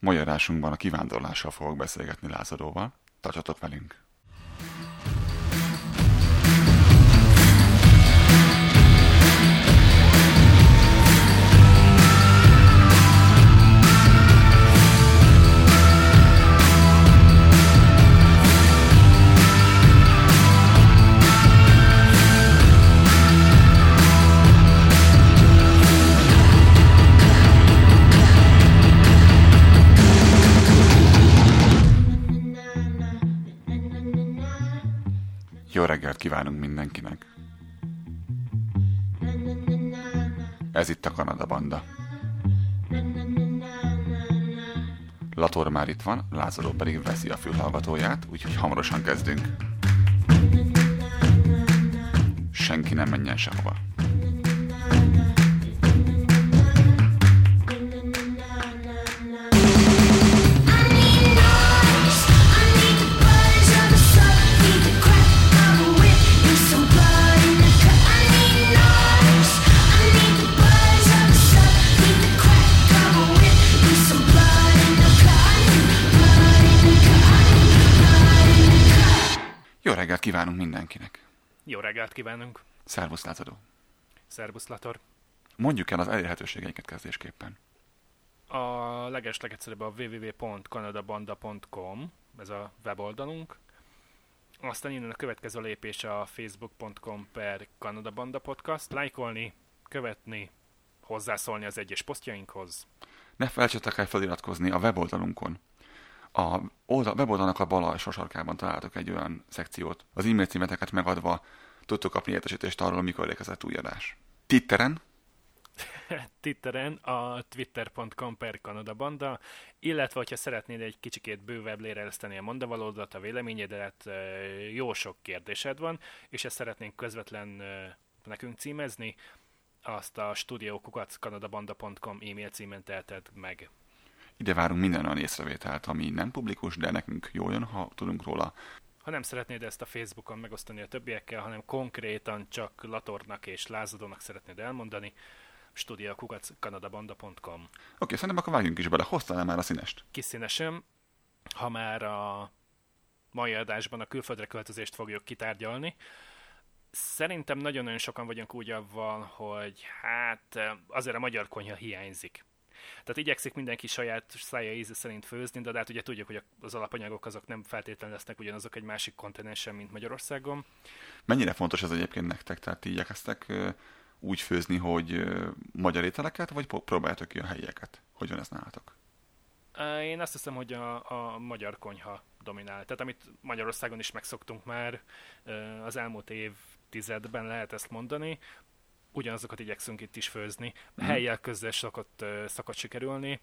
Magyarásunkban a kivándorlással fogok beszélgetni Lázaróval. Tartsatok velünk! Ez itt a Kanada Banda. Lator már itt van, Lázaró pedig veszi a fülhallgatóját, úgyhogy hamarosan kezdünk. Senki nem menjen sehova. Reggelt kívánunk mindenkinek! Jó reggelt kívánunk! Szervusz Lázadó! Szervusz Lator! Mondjuk el az elérhetőségeinket kezdésképpen. A legeslegegyszerűbb a www.kanadabanda.com, ez a weboldalunk. Aztán innen a következő lépés a facebook.com per Kanadabanda podcast. Lájkolni, követni, hozzászólni az egyes posztjainkhoz. Ne felejtsetek el feliratkozni a weboldalunkon. A oldal, weboldalnak a bal alsó sarkában találtok egy olyan szekciót. Az e-mail címeteket megadva tudtok kapni értesítést arról, mikor érkezett új adás. Titteren Twitteren a twitter.com per Kanadabanda, illetve hogyha szeretnéd egy kicsikét bővebb léreleszteni a mondavalódat, a véleményedet, jó sok kérdésed van, és ezt szeretnénk közvetlen nekünk címezni, azt a studiokukackanadabanda.com e-mail címen teheted meg. Ide várunk minden olyan észrevételt, ami nem publikus, de nekünk jó jön, ha tudunk róla. Ha nem szeretnéd ezt a Facebookon megosztani a többiekkel, hanem konkrétan csak Latornak és Lázadónak szeretnéd elmondani, studiokukackanadabanda.com Oké, szerintem akkor vágjunk is bele. Hoztál már a színest? kiszínesem, ha már a mai adásban a külföldre költözést fogjuk kitárgyalni. Szerintem nagyon-nagyon sokan vagyunk úgy avval, hogy hát azért a magyar konyha hiányzik. Tehát igyekszik mindenki saját szája íze szerint főzni, de hát ugye tudjuk, hogy az alapanyagok azok nem feltétlenül lesznek ugyanazok egy másik kontinensen, mint Magyarországon. Mennyire fontos ez egyébként nektek? Tehát ti igyekeztek úgy főzni, hogy magyar ételeket, vagy próbáljátok ki a helyieket? Hogy van ez nálatok? Én azt hiszem, hogy a, a magyar konyha dominál. Tehát amit Magyarországon is megszoktunk már az elmúlt évtizedben lehet ezt mondani, ugyanazokat igyekszünk itt is főzni. Mhm. Helyjel közzel szokott, szokott sikerülni.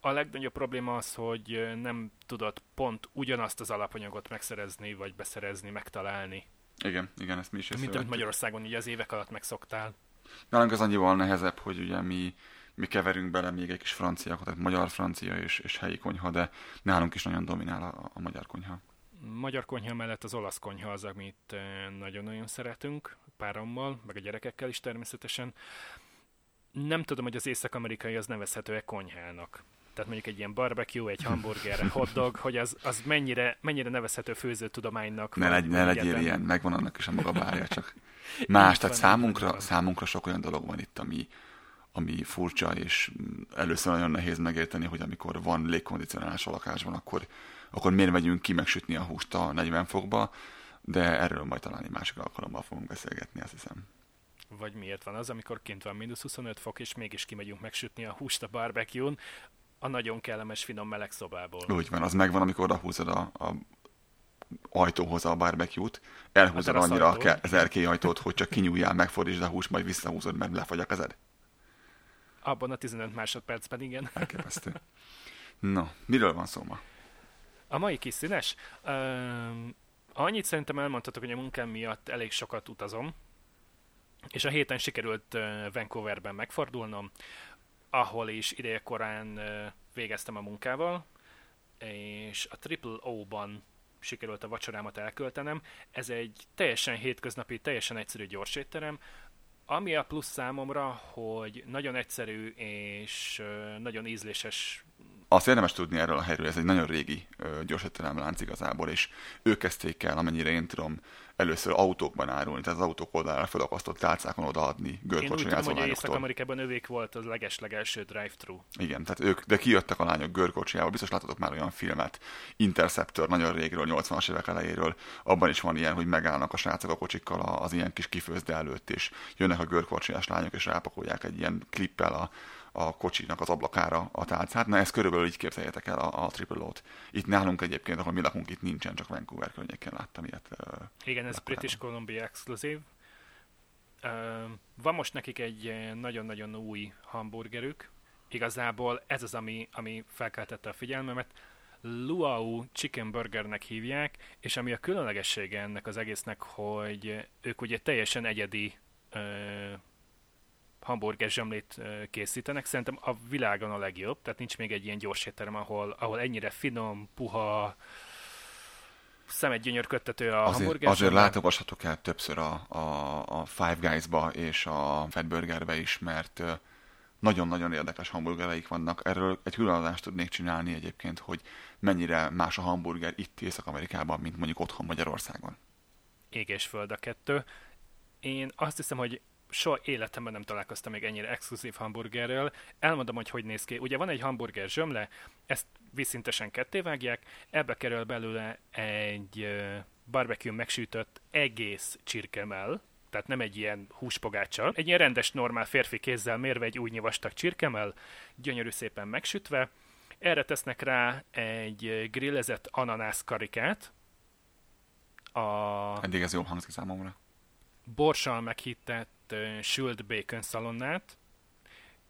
A legnagyobb probléma az, hogy nem tudod pont ugyanazt az alapanyagot megszerezni, vagy beszerezni, megtalálni, Igen, igen, ezt mi is mint amit. Magyarországon így az évek alatt megszoktál. Nálunk az annyival nehezebb, hogy ugye mi, mi keverünk bele még egy kis franciákat, tehát magyar, francia és, és helyi konyha, de nálunk is nagyon dominál a, a magyar konyha. Magyar konyha mellett az olasz konyha az, amit ö, nagyon-nagyon szeretünk, párommal, meg a gyerekekkel is természetesen. Nem tudom, hogy az észak-amerikai az nevezhető-e konyhának. Tehát mondjuk egy ilyen barbecue, egy hamburger, hotdog, hogy az, az mennyire, mennyire nevezhető főzőtudománynak. Ne, legy, ne legyél egyáltalán- ilyen, megvan annak is a maga bárja, csak más. Így Tehát van, számunkra, van. számunkra sok olyan dolog van itt, ami, ami furcsa, és mm, először nagyon nehéz megérteni, hogy amikor van légkondicionálás a lakásban, akkor, akkor miért megyünk ki megsütni a húst a 40 fokba, de erről majd talán egy másik alkalommal fogunk beszélgetni, azt hiszem. Vagy miért van az, amikor kint van mínusz 25 fok, és mégis kimegyünk megsütni a húst a barbecue-n, a nagyon kellemes, finom meleg szobából. Úgy van, az megvan, amikor odahúzod a, a ajtóhoz a barbecue-t, elhúzod A annyira a teraszajtót. ke- az erkélyajtót, hogy csak kinyúljál, megfordítsd a húst, majd visszahúzod, mert lefagy a kezed. Abban a 15 másodpercben, igen. Elképesztő. No, miről van szó ma? A mai kis színes? Um, annyit szerintem elmondhatok, hogy a munkám miatt elég sokat utazom, és a héten sikerült uh, Vancouverben megfordulnom, ahol is ideje korán uh, végeztem a munkával, és a Triple O-ban sikerült a vacsorámat elköltenem. Ez egy teljesen hétköznapi, teljesen egyszerű gyorsétterem, ami a plusz számomra, hogy nagyon egyszerű és nagyon ízléses azt érdemes tudni erről a helyről, ez egy nagyon régi gyorsétterem lánc igazából, és ők kezdték el, amennyire én tudom, először autókban árulni, tehát az autók oldalára felakasztott tálcákon odaadni görkocsi Én úgy tudom, hogy Észak-Amerikában övék volt az leges-legelső drive-thru. Igen, tehát ők, de kijöttek a lányok görkocsiával, biztos láttatok már olyan filmet, Interceptor, nagyon régről, 80-as évek elejéről, abban is van ilyen, hogy megállnak a srácok a kocsikkal az ilyen kis kifőzde előtt, és jönnek a görkocsiás lányok, és rápakolják egy ilyen klippel a, a kocsinak az ablakára a tálcát. Na ezt körülbelül így képzeljétek el a, a Triple O-t. Itt nálunk egyébként, ahol mi lakunk, itt nincsen, csak Vancouver környéken láttam ilyet. Igen, ez British Columbia exkluzív. Van most nekik egy nagyon-nagyon új hamburgerük. Igazából ez az, ami, ami felkeltette a figyelmemet. Luau Chicken Burgernek hívják, és ami a különlegessége ennek az egésznek, hogy ők ugye teljesen egyedi hamburger zsemlét készítenek. Szerintem a világon a legjobb, tehát nincs még egy ilyen gyors étterem, ahol, ahol ennyire finom, puha, szemet gyönyörködtető a azért, hamburger. Azért látogashatok el többször a, a, a Five Guys-ba és a Fatburgerbe is, mert nagyon-nagyon érdekes hamburgereik vannak. Erről egy különadást tudnék csinálni egyébként, hogy mennyire más a hamburger itt Észak-Amerikában, mint mondjuk otthon Magyarországon. Ég és föld a kettő. Én azt hiszem, hogy soha életemben nem találkoztam még ennyire exkluzív hamburgerrel. Elmondom, hogy hogy néz ki. Ugye van egy hamburger zsömle, ezt viszintesen kettévágják, ebbe kerül belőle egy barbecue megsütött egész csirkemel, tehát nem egy ilyen húspogácsa, egy ilyen rendes, normál férfi kézzel mérve egy új vastag csirkemel, gyönyörű szépen megsütve, erre tesznek rá egy grillezett ananász karikát. A... Eddig ez jól hangzik számomra. Borsal meghittett uh, sült bacon szalonnát,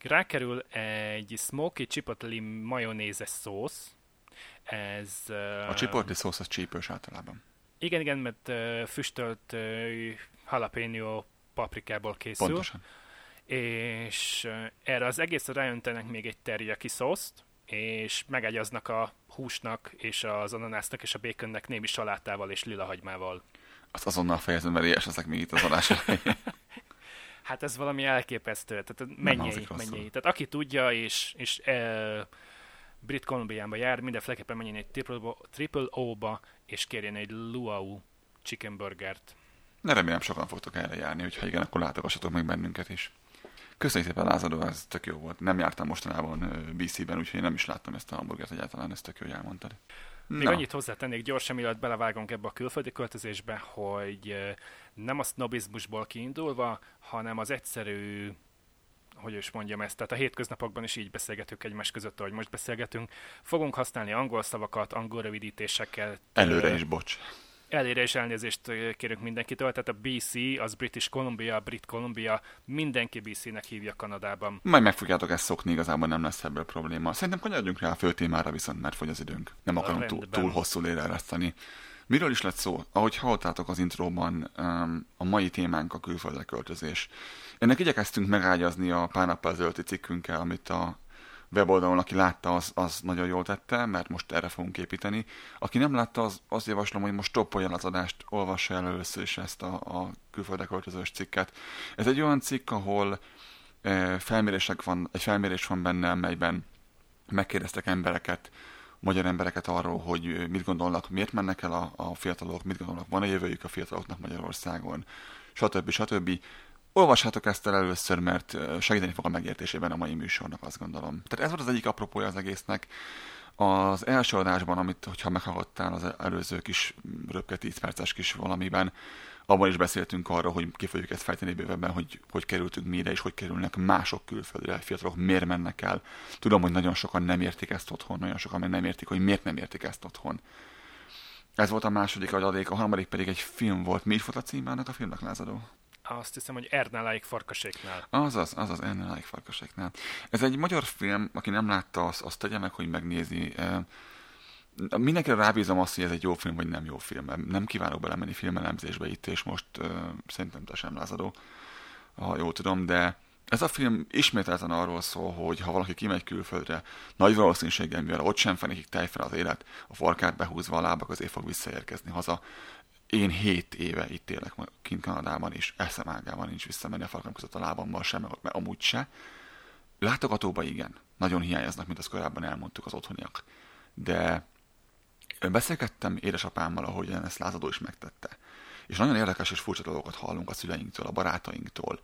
rákerül egy smoky chipotle majonézes szósz, ez... A chipotle szósz az csípős általában. Igen, igen, mert füstölt jalapeno paprikából készül. Pontosan. És erre az egészre rájöntenek még egy teriyaki szószt, és megágyaznak a húsnak, és az ananásznak, és a baconnek némi salátával és lilahagymával. Azt azonnal fejezem, mert ilyes leszek még itt az adás Hát ez valami elképesztő. Tehát mennyei, mennyei. Tehát aki tudja, és, és e, Brit Columbiánba jár, mindenféleképpen menjen egy triple, triple O-ba, és kérjen egy Luau chicken burgert. Ne remélem sokan fogtok erre járni, hogyha igen, akkor látogassatok meg bennünket is. Köszönjük szépen, Lázadó, ez tök jó volt. Nem jártam mostanában BC-ben, úgyhogy én nem is láttam ezt a hamburgert egyáltalán, ezt tök jó, hogy elmondtad. Még Na. annyit hozzátennék gyorsan, mielőtt belevágunk ebbe a külföldi költözésbe, hogy nem a sznobizmusból kiindulva, hanem az egyszerű hogy is mondjam ezt, tehát a hétköznapokban is így beszélgetünk egymás között, ahogy most beszélgetünk. Fogunk használni angol szavakat, angol rövidítésekkel. Előre is bocs. Elére is elnézést kérünk mindenkitől, tehát a BC, az British Columbia, Brit Columbia, mindenki BC-nek hívja Kanadában. Majd meg fogjátok ezt szokni, igazából nem lesz ebből probléma. Szerintem kanyarodjunk rá a fő témára viszont, mert fogy az időnk. Nem akarom túl, túl hosszú léreleszteni. Miről is lett szó? Ahogy hallottátok az intróban, a mai témánk a külföldre költözés. Ennek igyekeztünk megágyazni a pár nappal ezelőtti cikkünkkel, amit a weboldalon, aki látta, az, az nagyon jól tette, mert most erre fogunk építeni. Aki nem látta, az, azt javaslom, hogy most stoppoljon az adást, olvassa el először is ezt a, a külföldre költözős cikket. Ez egy olyan cikk, ahol e, felmérések van, egy felmérés van benne, melyben megkérdeztek embereket, magyar embereket arról, hogy mit gondolnak, miért mennek el a, a fiatalok, mit gondolnak, van-e jövőjük a fiataloknak Magyarországon, stb. stb. Olvashatok ezt el először, mert segíteni fog a megértésében a mai műsornak, azt gondolom. Tehát ez volt az egyik apropója az egésznek. Az első adásban, amit, hogyha meghallgattál az előző kis röpke 10 perces kis valamiben, abban is beszéltünk arról, hogy ki fogjuk ezt fejteni bővebben, hogy hogy kerültünk mi ide, és hogy kerülnek mások külföldre, fiatalok miért mennek el. Tudom, hogy nagyon sokan nem értik ezt otthon, nagyon sokan meg nem értik, hogy miért nem értik ezt otthon. Ez volt a második adadék, a harmadik pedig egy film volt. Mi is volt a címe a filmnek, lázadó? Azt hiszem, hogy Ernáláik farkaséknál. Azaz, azaz, Ernáláik farkaséknál. Ez egy magyar film, aki nem látta, azt, azt tegye meg, hogy megnézi. Mindenkire rábízom azt, hogy ez egy jó film, vagy nem jó film. Nem kívánok belemenni filmelemzésbe itt, és most uh, szerintem te sem lázadó, ha jól tudom, de ez a film ismételten arról szól, hogy ha valaki kimegy külföldre, nagy valószínűséggel, mivel ott sem fenékig tejfel az élet, a farkát behúzva a lábak azért fog visszaérkezni haza, én hét éve itt élek kint Kanadában, és eszem ágában nincs visszamenni a falkam között a lábammal sem, mert amúgy se. Látogatóba igen, nagyon hiányoznak, mint azt korábban elmondtuk az otthoniak. De beszélgettem édesapámmal, ahogyan ezt lázadó is megtette. És nagyon érdekes és furcsa dolgokat hallunk a szüleinktől, a barátainktól.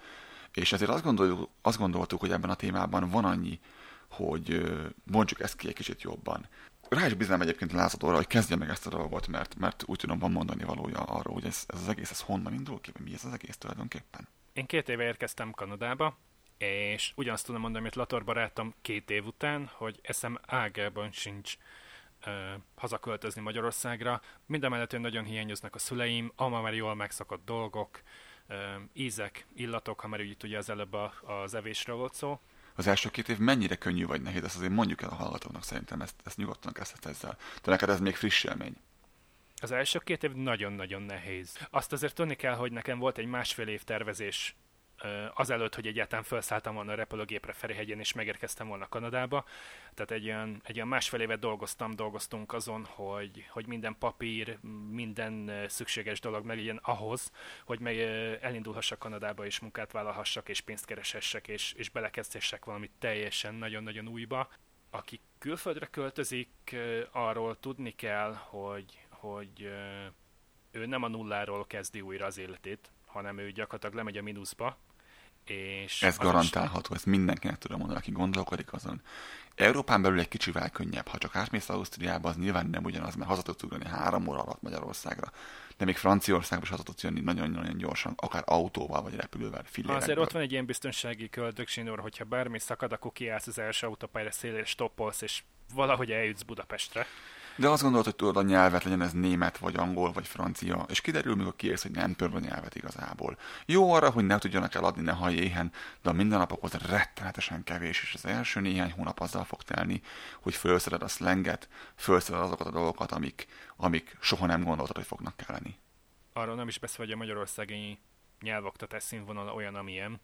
És ezért azt gondoljuk, azt gondoltuk, hogy ebben a témában van annyi, hogy mondjuk ezt ki egy kicsit jobban. Rá is bíznám egyébként Lázadóra, hogy kezdje meg ezt a dolgot, mert, mert úgy tudom, van mondani valója arról, hogy ez, ez az egész, ez honnan indul ki, mi ez az egész tulajdonképpen. Én két éve érkeztem Kanadába, és ugyanazt tudom mondani, amit Lator barátom két év után, hogy eszem ágában sincs hazaköltözni Magyarországra. Mindemellett, hogy nagyon hiányoznak a szüleim, ama már jól megszakadt dolgok, uh, ízek, illatok, ha már úgy ugye az előbb az evésről volt szó. Az első két év mennyire könnyű vagy nehéz, ezt azért mondjuk el a hallgatóknak szerintem, ezt, ezt nyugodtan kezdhet ezzel. De neked ez még friss élmény. Az első két év nagyon-nagyon nehéz. Azt azért tudni kell, hogy nekem volt egy másfél év tervezés azelőtt, hogy egyáltalán felszálltam volna a repülőgépre Ferihegyen és megérkeztem volna Kanadába. Tehát egy olyan, egy olyan másfél évet dolgoztam, dolgoztunk azon, hogy, hogy minden papír, minden szükséges dolog meglegyen ahhoz, hogy meg elindulhassak Kanadába és munkát vállalhassak és pénzt kereshessek és, és belekezdhessek valamit teljesen nagyon-nagyon újba. Aki külföldre költözik, arról tudni kell, hogy, hogy ő nem a nulláról kezdi újra az életét, hanem ő gyakorlatilag lemegy a mínuszba, és ez garantálható, ezt mindenkinek tudom mondani, aki gondolkodik azon. Európán belül egy kicsivel könnyebb, ha csak átmész Ausztriába, az nyilván nem ugyanaz, mert haza tudsz ugrani három óra alatt Magyarországra. De még Franciaországba is haza tudsz jönni nagyon-nagyon gyorsan, akár autóval vagy repülővel, fillérekből. Azért ott van egy ilyen biztonsági köldögsinor, hogyha bármi szakad, akkor kiállsz az első autópályára szélére, stoppolsz, és valahogy eljutsz Budapestre. De azt gondolod, hogy tudod a nyelvet, legyen ez német, vagy angol, vagy francia, és kiderül, mikor kiérsz, hogy nem tudod a nyelvet igazából. Jó arra, hogy ne tudjanak eladni, ne hallj éhen, de a mindennapokhoz rettenetesen kevés, és az első néhány hónap azzal fog telni, hogy felszeded a slenget, felszeded azokat a dolgokat, amik, amik soha nem gondoltad, hogy fognak kelleni. Arról nem is beszél, hogy a magyarországi nyelvoktatás színvonal olyan, amilyen,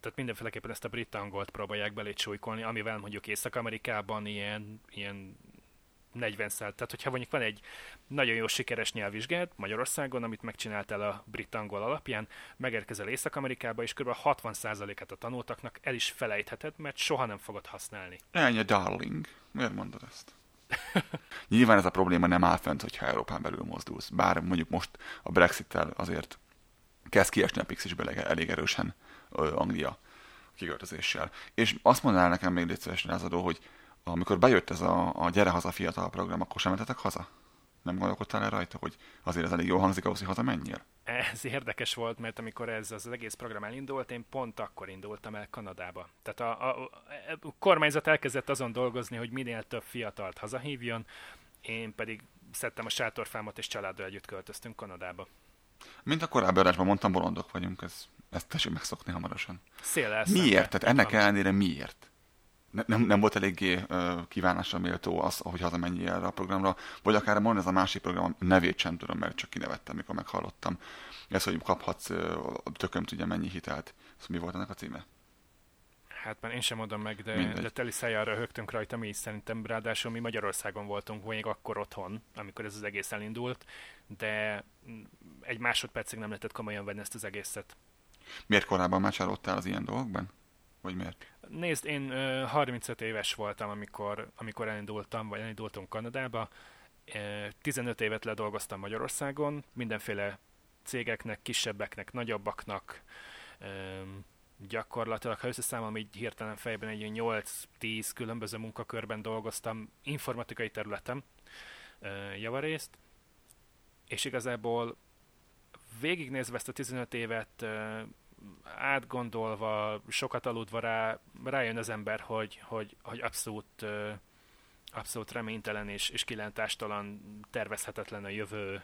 tehát mindenféleképpen ezt a brit angolt próbálják belé amivel mondjuk Észak-Amerikában ilyen, ilyen 40 szállt. Tehát, hogyha mondjuk van egy nagyon jó sikeres nyelvvizsgád Magyarországon, amit megcsináltál a brit angol alapján, megérkezel Észak-Amerikába, és kb. 60%-át a tanultaknak el is felejtheted, mert soha nem fogod használni. Ennyi, darling. Miért mondod ezt? Nyilván ez a probléma nem áll fent, hogyha Európán belül mozdulsz. Bár mondjuk most a Brexit-tel azért kezd kiesni a Pixisből elég erősen Anglia kiköltözéssel. És azt mondanál nekem még létszeresen lázadó, hogy amikor bejött ez a, a Gyere haza fiatal program, akkor sem mentetek haza? Nem gondolkodtál el rajta, hogy azért ez elég jól hangzik ahhoz, hogy hazamenjél? Ez érdekes volt, mert amikor ez az egész program elindult, én pont akkor indultam el Kanadába. Tehát a, a, a kormányzat elkezdett azon dolgozni, hogy minél több fiatalt hazahívjon, én pedig szedtem a sátorfámat, és családdal együtt költöztünk Kanadába. Mint a korábbi adásban mondtam, bolondok vagyunk, ez, ezt tessék megszokni hamarosan. Szél Miért? Tehát ennek ellenére miért? Ne, nem, nem volt eléggé kívánásra méltó az, hogy hazamenjél erre a programra, vagy akár mondani ez a másik program nevét sem tudom, mert csak kinevettem, mikor meghallottam. Ez, hogy kaphatsz tököm tudja mennyi hitelt. Ez mi volt ennek a címe? Hát már én sem mondom meg, de, de teli szájára högtünk rajta mi is szerintem, ráadásul mi Magyarországon voltunk még akkor otthon, amikor ez az egész elindult, de egy másodpercig nem lehetett komolyan venni ezt az egészet. Miért korábban már csalódtál az ilyen dolgokban? Vagy miért? Nézd, én uh, 35 éves voltam, amikor, amikor elindultam, vagy elindultunk Kanadába. Uh, 15 évet ledolgoztam Magyarországon, mindenféle cégeknek, kisebbeknek, nagyobbaknak, gyakorlatilag, ha összeszámolom így hirtelen fejben, egy 8-10 különböző munkakörben dolgoztam informatikai területen javarészt, és igazából végignézve ezt a 15 évet átgondolva, sokat aludva rá, rájön az ember, hogy, hogy, hogy abszolút, abszolút reménytelen és, és kilentástalan, tervezhetetlen a jövő.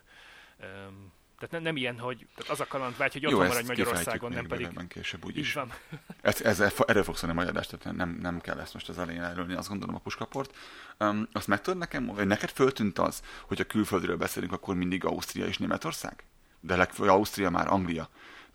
Tehát nem, nem ilyen, hogy tehát az a kalandvágy, hogy otthon maradj Magyarországon, nem pedig... később úgyis. Van. Ez, ez, erről fogsz szólni majd adást, tehát nem, nem kell ezt most az elején elölni, azt gondolom a puskaport. Um, azt meg tudod nekem, hogy neked föltűnt az, hogy a külföldről beszélünk, akkor mindig Ausztria és Németország? De legfőbb Ausztria már Anglia.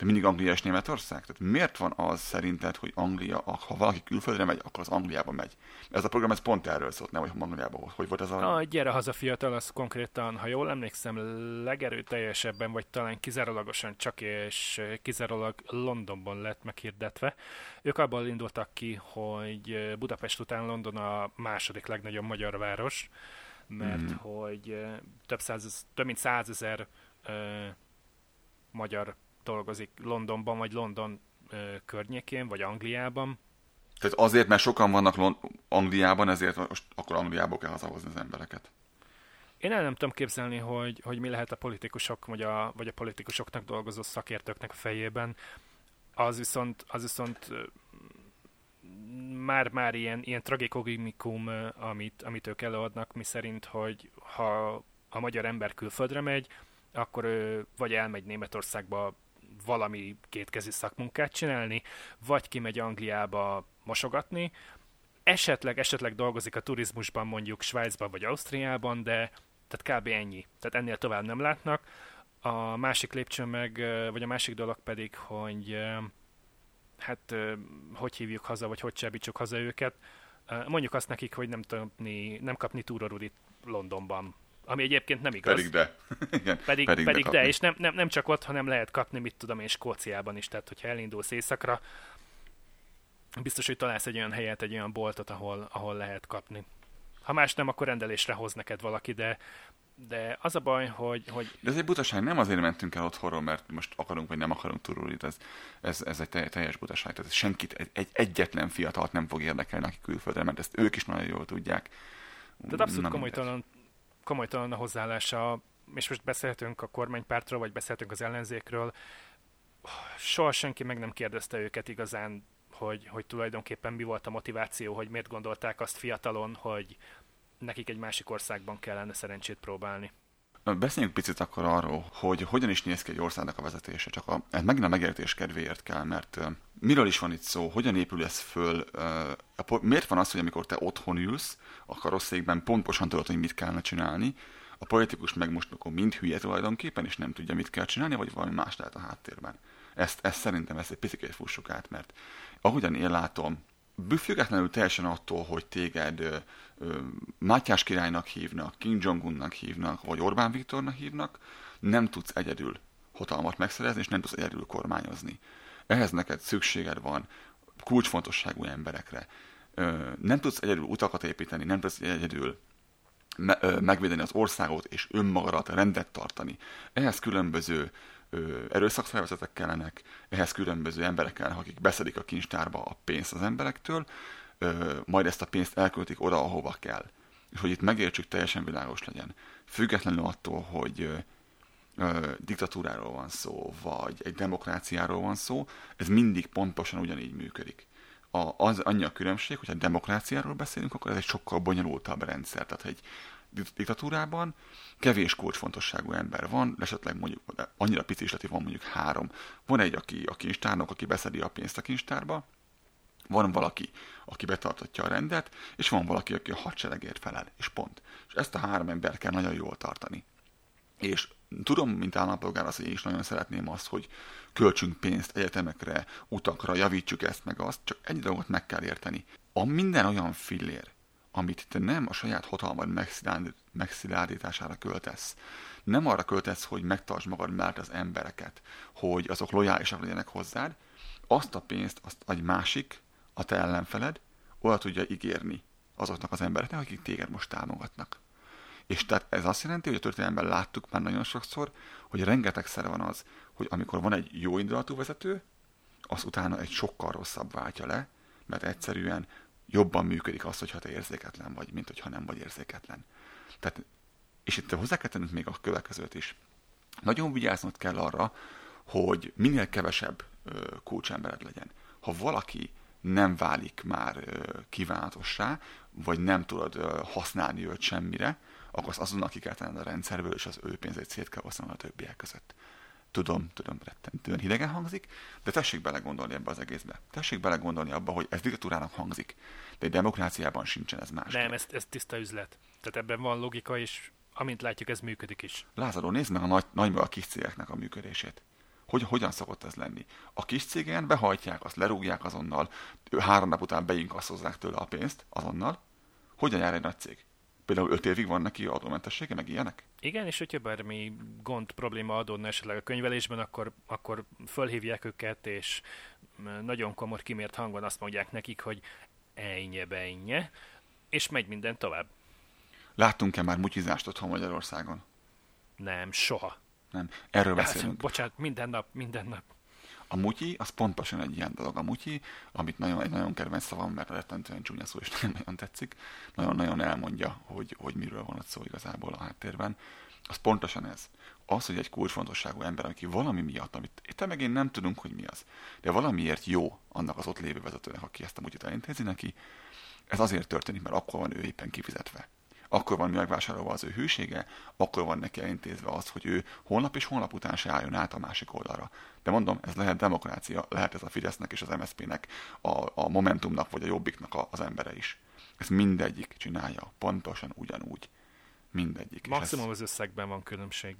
De mindig Anglia és Németország. Tehát miért van az szerinted, hogy Anglia, ha valaki külföldre megy, akkor az Angliába megy? Ez a program ez pont erről szólt, nem, hogy Angliába volt. Hogy volt ez a... a gyere haza fiatal, az konkrétan, ha jól emlékszem, legerőteljesebben, vagy talán kizárólagosan csak és kizárólag Londonban lett meghirdetve. Ők abból indultak ki, hogy Budapest után London a második legnagyobb magyar város, mert mm. hogy több, száz, több mint százezer magyar dolgozik Londonban, vagy London ö, környékén, vagy Angliában. Tehát azért, mert sokan vannak Lond- Angliában, ezért most akkor Angliából kell hazahozni az embereket. Én el nem tudom képzelni, hogy, hogy mi lehet a politikusok, vagy a, vagy a politikusoknak dolgozó szakértőknek a fejében. Az viszont, az viszont már, már ilyen, ilyen tragikomikum, amit, amit ők előadnak, mi szerint, hogy ha a magyar ember külföldre megy, akkor ő vagy elmegy Németországba valami kétkezi szakmunkát csinálni, vagy kimegy Angliába mosogatni, esetleg, esetleg dolgozik a turizmusban mondjuk Svájcban vagy Ausztriában, de tehát kb. ennyi. Tehát ennél tovább nem látnak. A másik lépcső meg, vagy a másik dolog pedig, hogy hát hogy hívjuk haza, vagy hogy csábítsuk haza őket. Mondjuk azt nekik, hogy nem, tudni, nem kapni túrorudit Londonban, ami egyébként nem igaz. Pedig de. Igen, pedig, pedig, pedig de, és nem, nem, nem csak ott, hanem lehet kapni, mit tudom én, Skóciában is, tehát hogyha elindulsz éjszakra, biztos, hogy találsz egy olyan helyet, egy olyan boltot, ahol, ahol lehet kapni. Ha más nem, akkor rendelésre hoz neked valaki, de, de az a baj, hogy... hogy... De ez egy butaság, nem azért mentünk el otthonról, mert most akarunk vagy nem akarunk turulni, ez, ez, ez egy teljes butaság. Tehát senkit, egy, egy egyetlen fiatalt nem fog érdekelni, aki külföldre, mert ezt ők is nagyon jól tudják. Tehát abszolút komolytalan komolytalan a hozzáállása, és most beszélhetünk a kormánypártról, vagy beszélhetünk az ellenzékről, soha senki meg nem kérdezte őket igazán, hogy, hogy tulajdonképpen mi volt a motiváció, hogy miért gondolták azt fiatalon, hogy nekik egy másik országban kellene szerencsét próbálni. Beszéljünk picit akkor arról, hogy hogyan is néz ki egy országnak a vezetése. Csak a, ez megint a megértés kedvéért kell, mert miről is van itt szó, hogyan épül ez föl, miért van az, hogy amikor te otthon ülsz, a karosszékben pontosan tudod, hogy mit kellene csinálni, a politikus meg most akkor mind hülye tulajdonképpen, és nem tudja, mit kell csinálni, vagy valami más lehet a háttérben. Ezt, ezt szerintem ezt egy picit fussuk át, mert ahogyan én látom, függetlenül teljesen attól, hogy téged Mátyás királynak hívnak, Kim Jong-unnak hívnak, vagy Orbán Viktornak hívnak, nem tudsz egyedül hatalmat megszerezni, és nem tudsz egyedül kormányozni. Ehhez neked szükséged van kulcsfontosságú emberekre. Nem tudsz egyedül utakat építeni, nem tudsz egyedül megvédeni az országot, és önmagadat rendet tartani. Ehhez különböző erőszakszervezetek kellenek, ehhez különböző emberek kellenek, akik beszedik a kincstárba a pénzt az emberektől, majd ezt a pénzt elköltik oda, ahova kell. És hogy itt megértsük, teljesen világos legyen. Függetlenül attól, hogy diktatúráról van szó, vagy egy demokráciáról van szó, ez mindig pontosan ugyanígy működik. A, az annyi a különbség, hogy ha demokráciáról beszélünk, akkor ez egy sokkal bonyolultabb rendszer. Tehát egy diktatúrában kevés kulcsfontosságú ember van, esetleg mondjuk annyira pici is van mondjuk három. Van egy, aki a kincstárnok, aki beszedi a pénzt a kincstárba, van valaki, aki betartatja a rendet, és van valaki, aki a hadseregért felel, és pont. És ezt a három ember kell nagyon jól tartani. És tudom, mint állampolgár az, hogy én is nagyon szeretném azt, hogy költsünk pénzt egyetemekre, utakra, javítsuk ezt meg azt, csak egy dolgot meg kell érteni. A minden olyan fillér, amit te nem a saját hatalmad megszilárdítására költesz, nem arra költesz, hogy megtartsd magad mellett az embereket, hogy azok lojálisak legyenek hozzád, azt a pénzt azt egy másik, a te ellenfeled, oda tudja ígérni azoknak az embereknek, akik téged most támogatnak. És tehát ez azt jelenti, hogy a történelemben láttuk már nagyon sokszor, hogy rengetegszer van az, hogy amikor van egy jó indulatú vezető, az utána egy sokkal rosszabb váltja le, mert egyszerűen jobban működik az, hogyha te érzéketlen vagy, mint hogyha nem vagy érzéketlen. Tehát, és itt hozzá kell még a következőt is. Nagyon vigyáznod kell arra, hogy minél kevesebb ö, kulcsembered legyen. Ha valaki nem válik már kívánatossá, vagy nem tudod használni őt semmire, akkor azt azonnal ki kell tenned a rendszerből, és az ő pénzét szét kell osztani a többiek között. Tudom, tudom, rettentően hidegen hangzik, de tessék belegondolni ebbe az egészbe. Tessék belegondolni abba, hogy ez diktatúrának hangzik, de egy demokráciában sincsen ez más. Nem, ez, ez tiszta üzlet. Tehát ebben van logika, és amint látjuk, ez működik is. Lázadó, nézd meg a nagy, nagy a kis cégeknek a működését. Hogy, hogyan szokott ez lenni? A kis cégen behajtják, azt lerúgják azonnal, három nap után beinkaszozzák tőle a pénzt azonnal. Hogyan jár egy nagy cég? Például öt évig van neki adómentessége, meg ilyenek? Igen, és hogyha bármi gond, probléma adódna esetleg a könyvelésben, akkor, akkor fölhívják őket, és nagyon komor kimért hangon azt mondják nekik, hogy ejnye, bejnye, és megy minden tovább. Láttunk-e már mutyizást otthon Magyarországon? Nem, soha. Nem, erről beszélünk. Bocsánat, minden nap, minden nap. A mutyi, az pontosan egy ilyen dolog. A mutyi, amit nagyon, egy nagyon kedvenc szavam, mert rettentően csúnya szó, és nagyon, tetszik, nagyon-nagyon elmondja, hogy, hogy miről van ott szó igazából a háttérben. Az pontosan ez. Az, hogy egy kulcsfontosságú ember, aki valami miatt, amit itt meg én nem tudunk, hogy mi az, de valamiért jó annak az ott lévő vezetőnek, aki ezt a mutyit elintézi neki, ez azért történik, mert akkor van ő éppen kifizetve akkor van megvásárolva az ő hűsége, akkor van neki elintézve az, hogy ő holnap és holnap után se álljon át a másik oldalra. De mondom, ez lehet demokrácia, lehet ez a Fidesznek és az MSZP-nek, a, a Momentumnak vagy a Jobbiknak a, az embere is. Ez mindegyik csinálja, pontosan ugyanúgy. Mindegyik. Maximum ez... az összegben van különbség.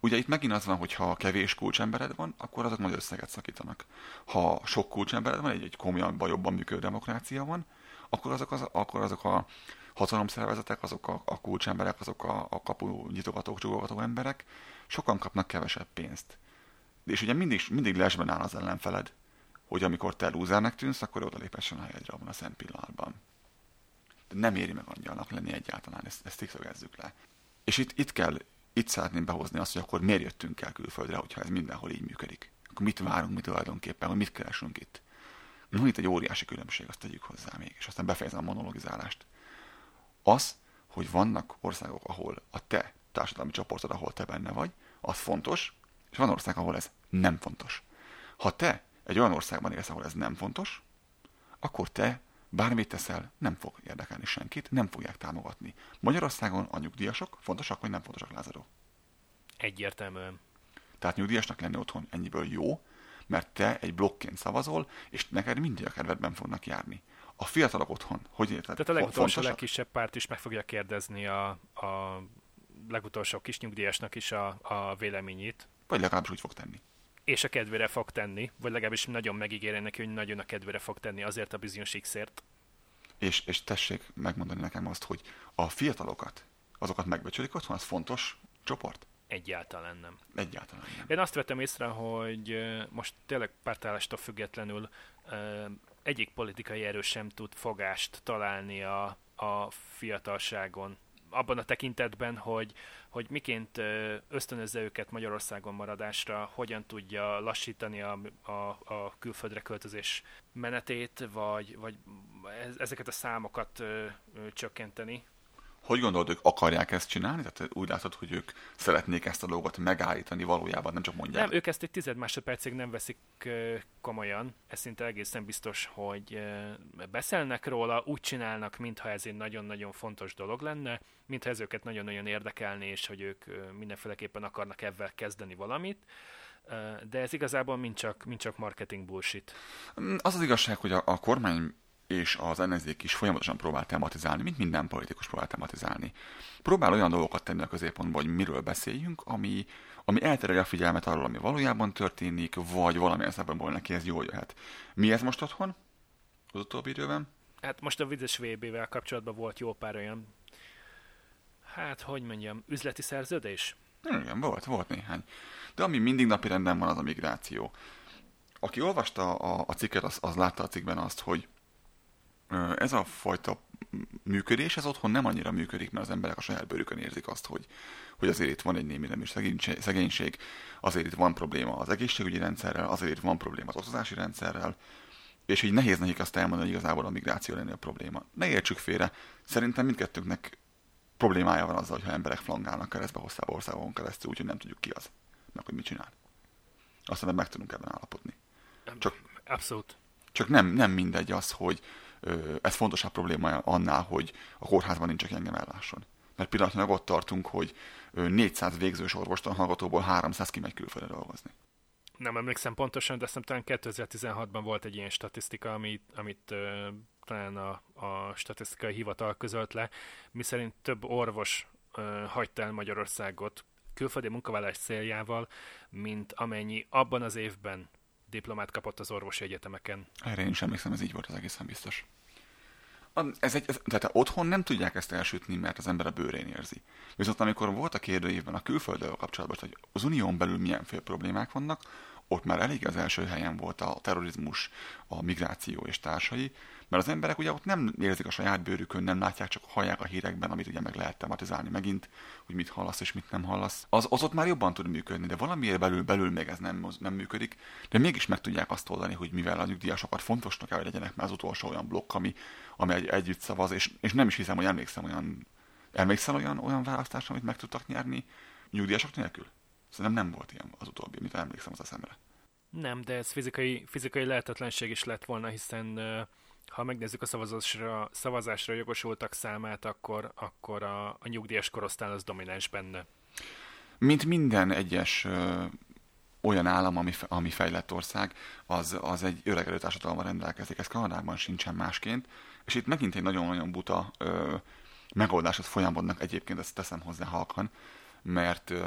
Ugye itt megint az van, hogy ha kevés kulcsembered van, akkor azok nagy összeget szakítanak. Ha sok kulcsembered van, egy, egy komolyan, jobban működő demokrácia van, akkor azok, az, akkor azok a hatalomszervezetek, azok a, a kulcsemberek, azok a, a kapu nyitogatók, csúgogató emberek, sokan kapnak kevesebb pénzt. És ugye mindig, mindig lesben áll az ellenfeled, hogy amikor te lúzernek tűnsz, akkor oda lépessen a helyedre abban a szent. De nem éri meg angyalnak lenni egyáltalán, ezt, ezt tisztögezzük le. És itt, itt kell, itt szeretném behozni azt, hogy akkor miért jöttünk el külföldre, hogyha ez mindenhol így működik. Akkor mit várunk mi tulajdonképpen, hogy mit keresünk itt. Van itt egy óriási különbség, azt tegyük hozzá még, és aztán befejezem a monologizálást. Az, hogy vannak országok, ahol a te társadalmi csoportod, ahol te benne vagy, az fontos, és van ország, ahol ez nem fontos. Ha te egy olyan országban élsz, ahol ez nem fontos, akkor te bármit teszel, nem fog érdekelni senkit, nem fogják támogatni. Magyarországon a nyugdíjasok fontosak, vagy nem fontosak, Lázadó? Egyértelműen. Tehát nyugdíjasnak lenni otthon ennyiből jó, mert te egy blokként szavazol, és neked mindig a kedvedben fognak járni a fiatalok otthon, hogy érted? Tehát a legutolsó, legkisebb párt is meg fogja kérdezni a, a legutolsó kis nyugdíjasnak is a, a véleményét. Vagy legalábbis úgy fog tenni. És a kedvére fog tenni, vagy legalábbis nagyon megígéri neki, hogy nagyon a kedvére fog tenni azért a bizonyos X-ért. És, és tessék megmondani nekem azt, hogy a fiatalokat, azokat megbecsülik otthon, az fontos csoport? Egyáltalán nem. Egyáltalán nem. Én azt vettem észre, hogy most tényleg pártállástól függetlenül egyik politikai erő sem tud fogást találni a, a fiatalságon. Abban a tekintetben, hogy, hogy miként ösztönözze őket Magyarországon maradásra, hogyan tudja lassítani a, a, a külföldre költözés menetét, vagy, vagy ezeket a számokat ö, ö, csökkenteni. Hogy gondolod, ők akarják ezt csinálni? Tehát úgy látod, hogy ők szeretnék ezt a dolgot megállítani valójában, nem csak mondják? Nem, ők ezt egy tized másodpercig nem veszik komolyan. Ez szinte egészen biztos, hogy beszélnek róla, úgy csinálnak, mintha ez egy nagyon-nagyon fontos dolog lenne, mintha ez őket nagyon-nagyon érdekelni, és hogy ők mindenféleképpen akarnak ebben kezdeni valamit de ez igazából mind csak, mind csak marketing bullshit. Az az igazság, hogy a, a kormány és az ellenzék is folyamatosan próbál tematizálni, mint minden politikus próbál tematizálni. Próbál olyan dolgokat tenni a középpontba, hogy miről beszéljünk, ami, ami eltereli a figyelmet arról, ami valójában történik, vagy valamilyen szempontból neki ez jól jöhet. Mi ez most otthon? Az utóbbi időben? Hát most a vizes VB-vel kapcsolatban volt jó pár olyan, hát hogy mondjam, üzleti szerződés? Igen, volt, volt néhány. De ami mindig napi renden van, az a migráció. Aki olvasta a, a cikket, az, az látta a cikkben azt, hogy ez a fajta működés, ez otthon nem annyira működik, mert az emberek a saját bőrükön érzik azt, hogy, hogy azért itt van egy némi nemű szegénység, azért itt van probléma az egészségügyi rendszerrel, azért itt van probléma az osztozási rendszerrel, és így nehéz nekik azt elmondani, hogy igazából a migráció lenni a probléma. Ne értsük félre, szerintem mindkettőnknek problémája van azzal, hogyha emberek flangálnak keresztbe hosszába országon keresztül, úgyhogy nem tudjuk ki az, meg hogy mit csinál. Aztán meg tudunk ebben állapodni. Csak, Abszolút. Csak nem, nem mindegy az, hogy ez fontosabb probléma annál, hogy a kórházban nincs, aki engem ellásson. Mert pillanatnyilag ott tartunk, hogy 400 végzős orvostan hallgatóból 300 kimegy külföldre dolgozni. Nem emlékszem pontosan, de azt talán 2016-ban volt egy ilyen statisztika, amit, amit uh, talán a, a statisztikai hivatal közölt le, miszerint több orvos uh, hagyta el Magyarországot külföldi munkavállalás céljával, mint amennyi abban az évben diplomát kapott az orvosi egyetemeken. Erre én sem emlékszem, ez így volt az egészen biztos. Ez egy, ez, tehát otthon nem tudják ezt elsütni, mert az ember a bőrén érzi. Viszont amikor volt a kérdőívben a külfölddel kapcsolatban, hogy az unión belül milyen fél problémák vannak, ott már elég az első helyen volt a terrorizmus, a migráció és társai, mert az emberek ugye ott nem érzik a saját bőrükön, nem látják, csak hallják a hírekben, amit ugye meg lehet tematizálni megint, hogy mit hallasz és mit nem hallasz. Az, az ott már jobban tud működni, de valamiért belül, belül még ez nem, nem működik, de mégis meg tudják azt oldani, hogy mivel a nyugdíjasokat fontosnak kell, hogy legyenek, mert az utolsó olyan blokk, ami, ami egy, együtt szavaz, és, és nem is hiszem, hogy emlékszem olyan, emlékszel olyan, olyan választásra, amit meg tudtak nyerni nyugdíjasok nélkül? Szerintem nem volt ilyen az utóbbi, amit emlékszem az eszemre. Nem, de ez fizikai, fizikai lehetetlenség is lett volna, hiszen ha megnézzük a szavazásra, szavazásra jogosultak számát, akkor, akkor a, a nyugdíjas korosztály az domináns benne. Mint minden egyes ö, olyan állam, ami, ami fejlett ország, az, az egy öregedő társadalommal rendelkezik. Ez Kanadában sincsen másként. És itt megint egy nagyon-nagyon buta ö, megoldásot folyamodnak, egyébként ezt teszem hozzá halkan, mert ö,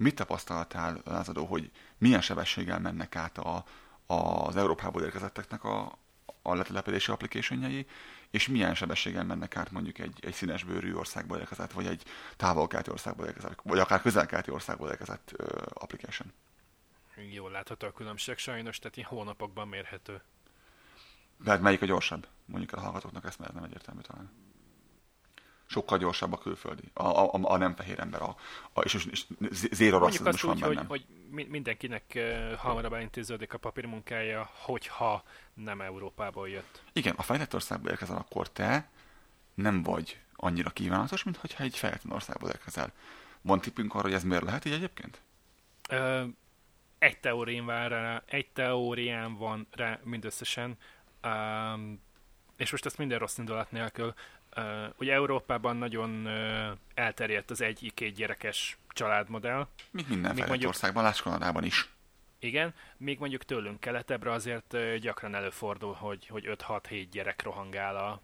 mit tapasztaltál, Lázadó, hogy milyen sebességgel mennek át a, az Európából érkezetteknek a, a letelepedési applicationjei, és milyen sebességgel mennek át mondjuk egy, egy színesbőrű országból érkezett, vagy egy távolkelti országból érkezett, vagy akár közelkelti országból érkezett uh, application. Jól látható a különbség sajnos, tehát ilyen hónapokban mérhető. De hát melyik a gyorsabb? Mondjuk a hallgatóknak ezt mert nem egyértelmű talán sokkal gyorsabb a külföldi, a, a, a nem fehér ember, a, a, és, és zéro rasszizmus van bennem. Hogy, hogy mindenkinek hamarabb elintéződik a papírmunkája, hogyha nem Európából jött. Igen, a fejlett országból érkezel, akkor te nem vagy annyira kívánatos, mint hogyha egy fejletlen országból érkezel. Van tippünk arra, hogy ez miért lehet így egyébként? Uh, egy teórián van rá, egy teórián van rá mindösszesen, um, és most ezt minden rossz indulat nélkül, Uh, ugye Európában nagyon uh, elterjedt az egy-két gyerekes családmodell. Mint minden mondjuk, országban, láss Kanadában is. Igen, még mondjuk tőlünk keletebbre azért uh, gyakran előfordul, hogy, hogy 5-6-7 gyerek rohangál a,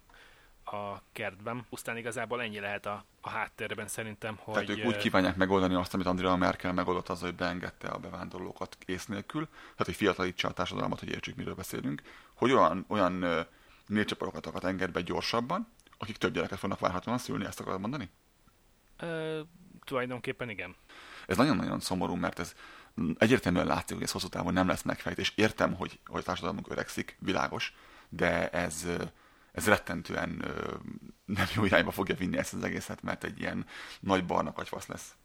a kertben. Pusztán igazából ennyi lehet a, a háttérben szerintem, hogy... Tehát ők úgy kívánják megoldani azt, amit Andrea Merkel megoldott az, hogy beengedte a bevándorlókat ész nélkül, tehát hogy fiatalítsa a társadalmat, hogy értsük, miről beszélünk, hogy olyan, olyan népcsoportokat enged be gyorsabban, akik több gyereket fognak várhatóan szülni, ezt akarod mondani? Ö, tulajdonképpen igen. Ez nagyon-nagyon szomorú, mert ez egyértelműen látszik, hogy ez hosszú távon nem lesz megfejtés. Értem, hogy, hogy a társadalmunk öregszik, világos, de ez, ez rettentően nem jó irányba fogja vinni ezt az egészet, mert egy ilyen nagy barna katyvasz lesz.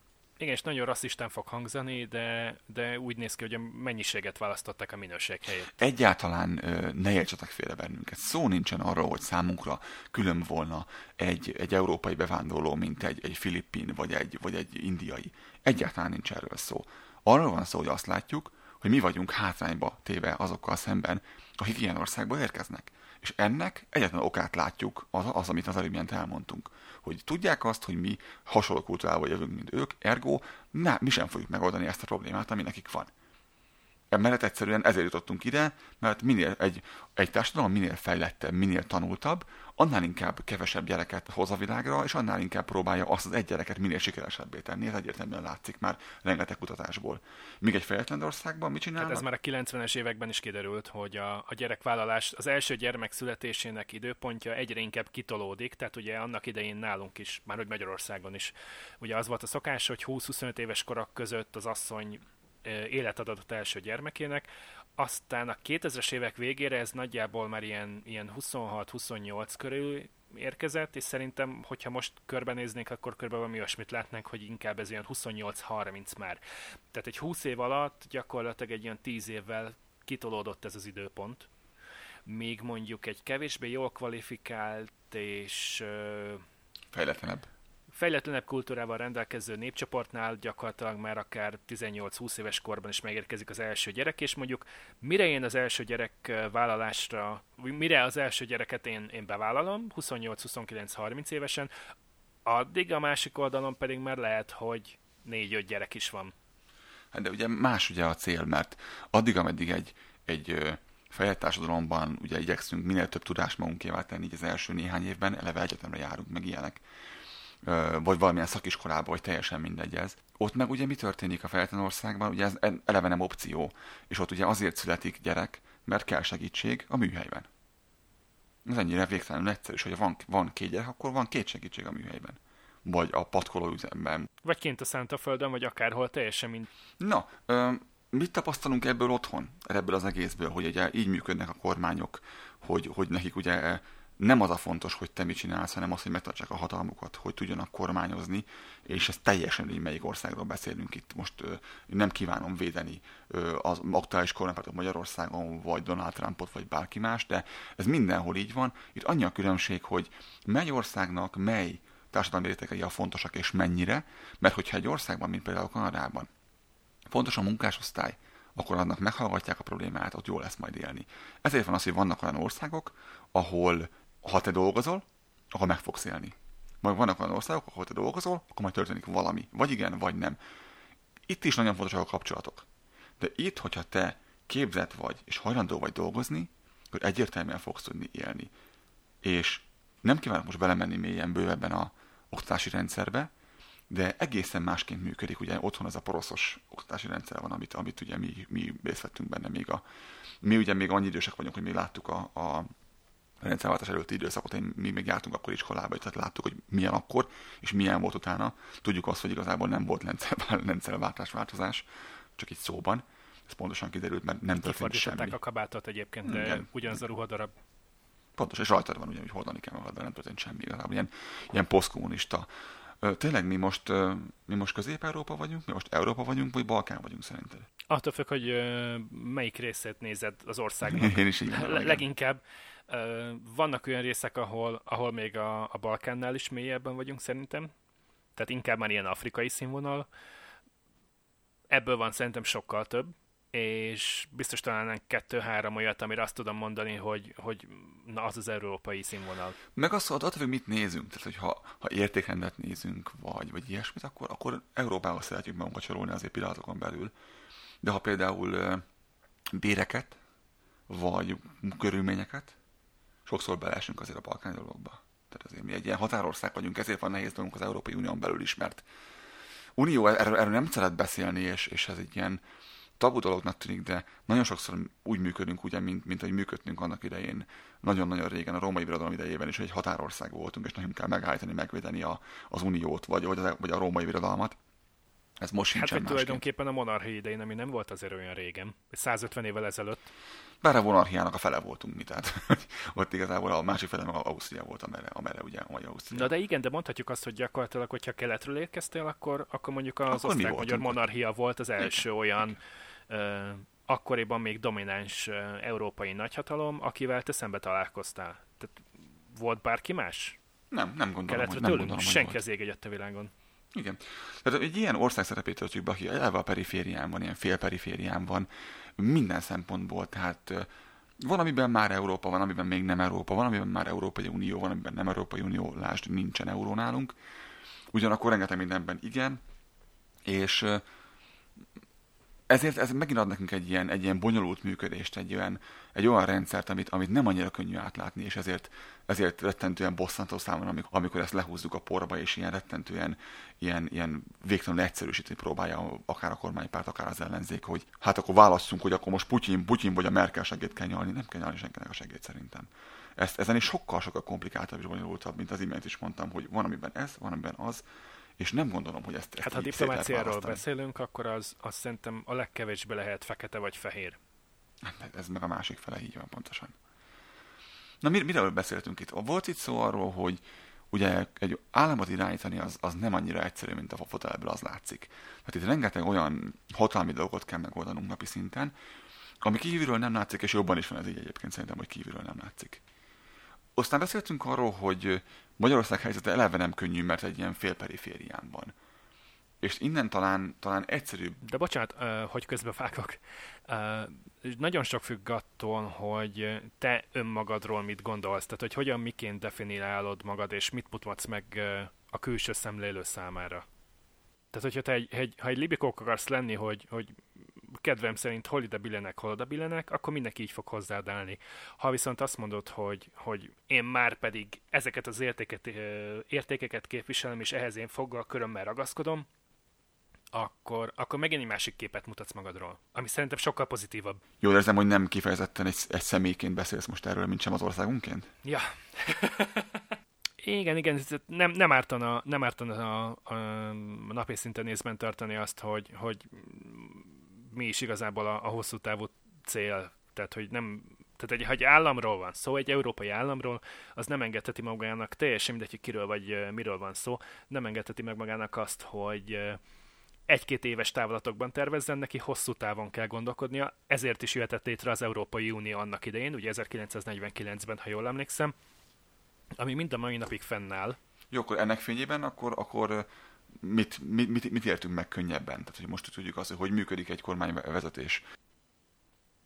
Igen, és nagyon rasszistán fog hangzani, de, de úgy néz ki, hogy a mennyiséget választották a minőség helyett. Egyáltalán ne értsetek félre bennünket. Szó nincsen arról, hogy számunkra külön volna egy, egy európai bevándorló, mint egy, egy filippin vagy egy, vagy egy indiai. Egyáltalán nincs erről szó. Arról van szó, hogy azt látjuk, hogy mi vagyunk hátrányba téve azokkal szemben, akik ilyen országból érkeznek. És ennek egyetlen okát látjuk, az, az amit az előbb elmondtunk hogy tudják azt, hogy mi hasonló kultúrából jövünk, mint ők, ergo ne, mi sem fogjuk megoldani ezt a problémát, ami nekik van. Emellett egyszerűen ezért jutottunk ide, mert minél egy, egy társadalom minél fejlettebb, minél tanultabb, annál inkább kevesebb gyereket hoz a világra, és annál inkább próbálja azt az egy gyereket minél sikeresebbé tenni. Ez egyértelműen látszik már rengeteg kutatásból. Míg egy fejletlen országban mit csinálnak? Hát ez már a 90-es években is kiderült, hogy a, a gyerekvállalás, az első gyermek születésének időpontja egyre inkább kitolódik, tehát ugye annak idején nálunk is, már hogy Magyarországon is, ugye az volt a szokás, hogy 20-25 éves korak között az asszony életet adott első gyermekének, aztán a 2000-es évek végére ez nagyjából már ilyen, ilyen 26-28 körül érkezett, és szerintem, hogyha most körbenéznénk, akkor körülbelül valami olyasmit látnánk, hogy inkább ez ilyen 28-30 már. Tehát egy 20 év alatt gyakorlatilag egy ilyen 10 évvel kitolódott ez az időpont, míg mondjuk egy kevésbé jól kvalifikált és... Fejletlenebb fejletlenebb kultúrával rendelkező népcsoportnál gyakorlatilag már akár 18-20 éves korban is megérkezik az első gyerek, és mondjuk mire én az első gyerek vállalásra, mire az első gyereket én, én bevállalom, 28-29-30 évesen, addig a másik oldalon pedig már lehet, hogy 4-5 gyerek is van. Hát de ugye más ugye a cél, mert addig, ameddig egy, egy fejlett ugye igyekszünk minél több tudást magunkévá tenni így az első néhány évben, eleve egyetemre járunk, meg ilyenek vagy valamilyen szakiskolába, vagy teljesen mindegy ez. Ott meg ugye mi történik a fejletlen országban? Ugye ez eleve nem opció, és ott ugye azért születik gyerek, mert kell segítség a műhelyben. Ez ennyire végtelenül egyszerű, hogy ha van, van két gyerek, akkor van két segítség a műhelyben. Vagy a patkoló üzemben. Vagy kint a Szánta-földön, vagy akárhol, teljesen mind. Na, ö, mit tapasztalunk ebből otthon, ebből az egészből, hogy ugye így működnek a kormányok, hogy, hogy nekik ugye nem az a fontos, hogy te mit csinálsz, hanem az, hogy megtartsák a hatalmukat, hogy tudjanak kormányozni, és ez teljesen így melyik országról beszélünk itt. Most ö, nem kívánom védeni ö, az aktuális kormánypártot Magyarországon, vagy Donald Trumpot, vagy bárki más, de ez mindenhol így van. Itt annyi a különbség, hogy mely országnak mely társadalmi rétegei a fontosak, és mennyire, mert hogyha egy országban, mint például Kanadában, fontos a munkásosztály, akkor annak meghallgatják a problémát, ott jól lesz majd élni. Ezért van az, hogy vannak olyan országok, ahol ha te dolgozol, akkor meg fogsz élni. Majd vannak olyan országok, ahol te dolgozol, akkor majd történik valami. Vagy igen, vagy nem. Itt is nagyon fontosak a kapcsolatok. De itt, hogyha te képzett vagy, és hajlandó vagy dolgozni, akkor egyértelműen fogsz tudni élni. És nem kívánok most belemenni mélyen bővebben a oktatási rendszerbe, de egészen másként működik. Ugye otthon ez a poroszos oktatási rendszer van, amit, amit ugye mi, mi részt vettünk benne még a... Mi ugye még annyi idősek vagyunk, hogy mi láttuk a, a rendszerváltás előtti időszakot, én, mi még jártunk akkor iskolába, tehát láttuk, hogy milyen akkor, és milyen volt utána. Tudjuk azt, hogy igazából nem volt rendszerváltás változás, csak itt szóban. Ez pontosan kiderült, mert nem történt semmi. a kabátot egyébként, de Igen. ugyanaz a ruhadarab. Pontos, és rajtad van ugye, hogy hordani kell magad, de nem történt semmi igazából. Ilyen, ilyen posztkommunista. Tényleg mi most, mi most Közép-Európa vagyunk, mi most Európa vagyunk, vagy Balkán vagyunk szerinted? Attól függ, hogy melyik részét nézed az országnak. Én is így Le- leginkább. Vannak olyan részek, ahol, ahol még a, a Balkánnál is mélyebben vagyunk szerintem. Tehát inkább már ilyen afrikai színvonal. Ebből van szerintem sokkal több és biztos találnánk kettő-három olyat, amire azt tudom mondani, hogy, hogy na az az európai színvonal. Meg azt mondod, hogy mit nézünk, tehát hogy ha, ha értékrendet nézünk, vagy, vagy ilyesmit, akkor, akkor Európába szeretjük magunkat sorolni azért pillanatokon belül. De ha például béreket, vagy körülményeket, sokszor beleesünk azért a balkáni dologba. Tehát azért mi egy ilyen határország vagyunk, ezért van nehéz dolgunk az Európai Unión belül is, mert Unió erről, erről nem szeret beszélni, és, és ez egy ilyen tabu dolognak tűnik, de nagyon sokszor úgy működünk, ugye, mint, mint hogy működtünk annak idején, nagyon-nagyon régen, a római birodalom idejében is, hogy egy határország voltunk, és nekünk kell megállítani, megvédeni a, az uniót, vagy, vagy, a, vagy a római birodalmat. Ez most hát, hogy tulajdonképpen a monarchia idején, ami nem volt azért olyan régen, 150 évvel ezelőtt. Bár a monarchiának a fele voltunk mi, tehát ott igazából a másik fele meg Ausztria volt, amerre, amerre ugye magyar Ausztria. Na de igen, de mondhatjuk azt, hogy gyakorlatilag, hogyha keletről érkeztél, akkor, akkor mondjuk az osztrák-magyar monarchia volt az első igen. olyan akkoriban még domináns európai nagyhatalom, akivel te szembe találkoztál. Tehát volt bárki más? Nem, nem gondolom, hogy, nem gondolom, Senki az ég a világon. Igen. Tehát egy ilyen ország szerepét töltjük be, aki eleve a periférián van, ilyen félperiférián van, minden szempontból, tehát van, amiben már Európa van, amiben még nem Európa, van, amiben már Európai Unió van, amiben nem Európai Unió, lásd, nincsen euró nálunk. Ugyanakkor rengeteg mindenben igen, és ezért ez megint ad nekünk egy ilyen, egy ilyen bonyolult működést, egy olyan, egy olyan rendszert, amit, amit nem annyira könnyű átlátni, és ezért, ezért rettentően bosszantó számomra, amikor, amikor ezt lehúzzuk a porba, és ilyen rettentően ilyen, ilyen végtelenül egyszerűsíteni próbálja akár a kormánypárt, akár az ellenzék, hogy hát akkor válasszunk, hogy akkor most Putyin, Putyin vagy a Merkel segét kell nyalni. Nem kell nyalni senkinek a segét szerintem. Ezt, ezen is sokkal-sokkal komplikáltabb és bonyolultabb, mint az imént is mondtam, hogy van, amiben ez, van, amiben az, és nem gondolom, hogy ezt, ezt Hát ha diplomáciáról beszélünk, akkor az, az szerintem a legkevésbé lehet fekete vagy fehér. Hát ez meg a másik fele, így van pontosan. Na mir- miről beszéltünk itt? Volt itt szó arról, hogy ugye egy államot irányítani az, az nem annyira egyszerű, mint a fotelből az látszik. Hát itt rengeteg olyan hatalmi dolgot kell megoldanunk napi szinten, ami kívülről nem látszik, és jobban is van ez így egyébként szerintem, hogy kívülről nem látszik. Aztán beszéltünk arról, hogy Magyarország helyzete eleve nem könnyű, mert egy ilyen félperiférián van. És innen talán, talán egyszerűbb. De bocsánat, hogy közbevágok. Nagyon sok függ attól, hogy te önmagadról mit gondolsz, tehát hogy hogyan, miként definiálod magad, és mit mutatsz meg a külső szemlélő számára. Tehát, hogyha te egy, egy, ha egy libikók akarsz lenni, hogy, hogy kedvem szerint hol ide billenek, hol oda billenek, akkor mindenki így fog hozzáadálni. Ha viszont azt mondod, hogy, hogy én már pedig ezeket az értéket, értékeket képviselem, és ehhez én foggal körömmel ragaszkodom, akkor, akkor megint egy másik képet mutatsz magadról, ami szerintem sokkal pozitívabb. Jól érzem, hogy nem kifejezetten egy, egy személyként beszélsz most erről, mint sem az országunként? Ja. igen, igen, nem, nem ártana, nem ártana a, a, a napi szinten nézben tartani azt, hogy, hogy mi is igazából a, a hosszú távú cél. Tehát, hogy nem tehát egy, ha egy államról van szó, egy európai államról, az nem engedheti magának, teljesen mindegy, hogy kiről vagy miről van szó, nem engedheti meg magának azt, hogy egy-két éves távlatokban tervezzen, neki hosszú távon kell gondolkodnia, ezért is jöhetett létre az Európai Unió annak idején, ugye 1949-ben, ha jól emlékszem, ami mind a mai napig fennáll. Jó, akkor ennek fényében akkor, akkor mit, mit, mit, mit értünk meg könnyebben? Tehát, hogy most tudjuk azt, hogy működik egy kormányvezetés.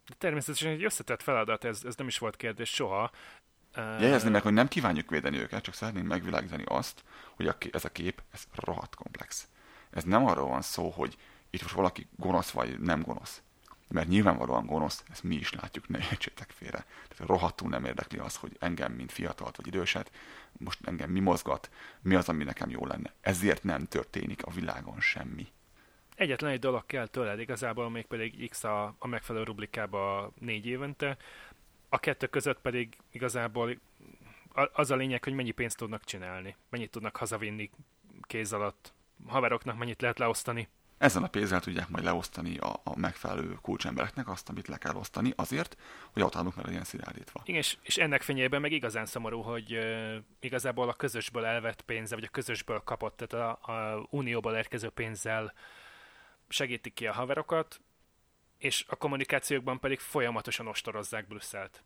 De természetesen egy összetett feladat, ez, ez nem is volt kérdés soha. Jegyezni meg, hogy nem kívánjuk védeni őket, csak szeretnénk megvilágítani azt, hogy a, ez a kép, ez rohadt komplex. Ez nem arról van szó, hogy itt most valaki gonosz vagy nem gonosz. Mert nyilvánvalóan gonosz, ezt mi is látjuk, ne értsétek félre. Tehát rohadtul nem érdekli az, hogy engem, mint fiatalt vagy időset, most engem mi mozgat, mi az, ami nekem jó lenne. Ezért nem történik a világon semmi. Egyetlen egy dolog kell tőled igazából, még pedig X a, a megfelelő rublikába négy évente, a kettő között pedig igazából az a lényeg, hogy mennyi pénzt tudnak csinálni, mennyit tudnak hazavinni kéz alatt, haveroknak mennyit lehet leosztani. Ezen a pénzzel tudják majd leosztani a, a megfelelő kulcsembereknek azt, amit le kell osztani, azért, hogy autónunk ne legyen szilárdítva. Igen, és, és ennek fényében meg igazán szomorú, hogy uh, igazából a közösből elvett pénze, vagy a közösből kapott, tehát a, a unióból érkező pénzzel segítik ki a haverokat, és a kommunikációkban pedig folyamatosan ostorozzák Brüsszelt.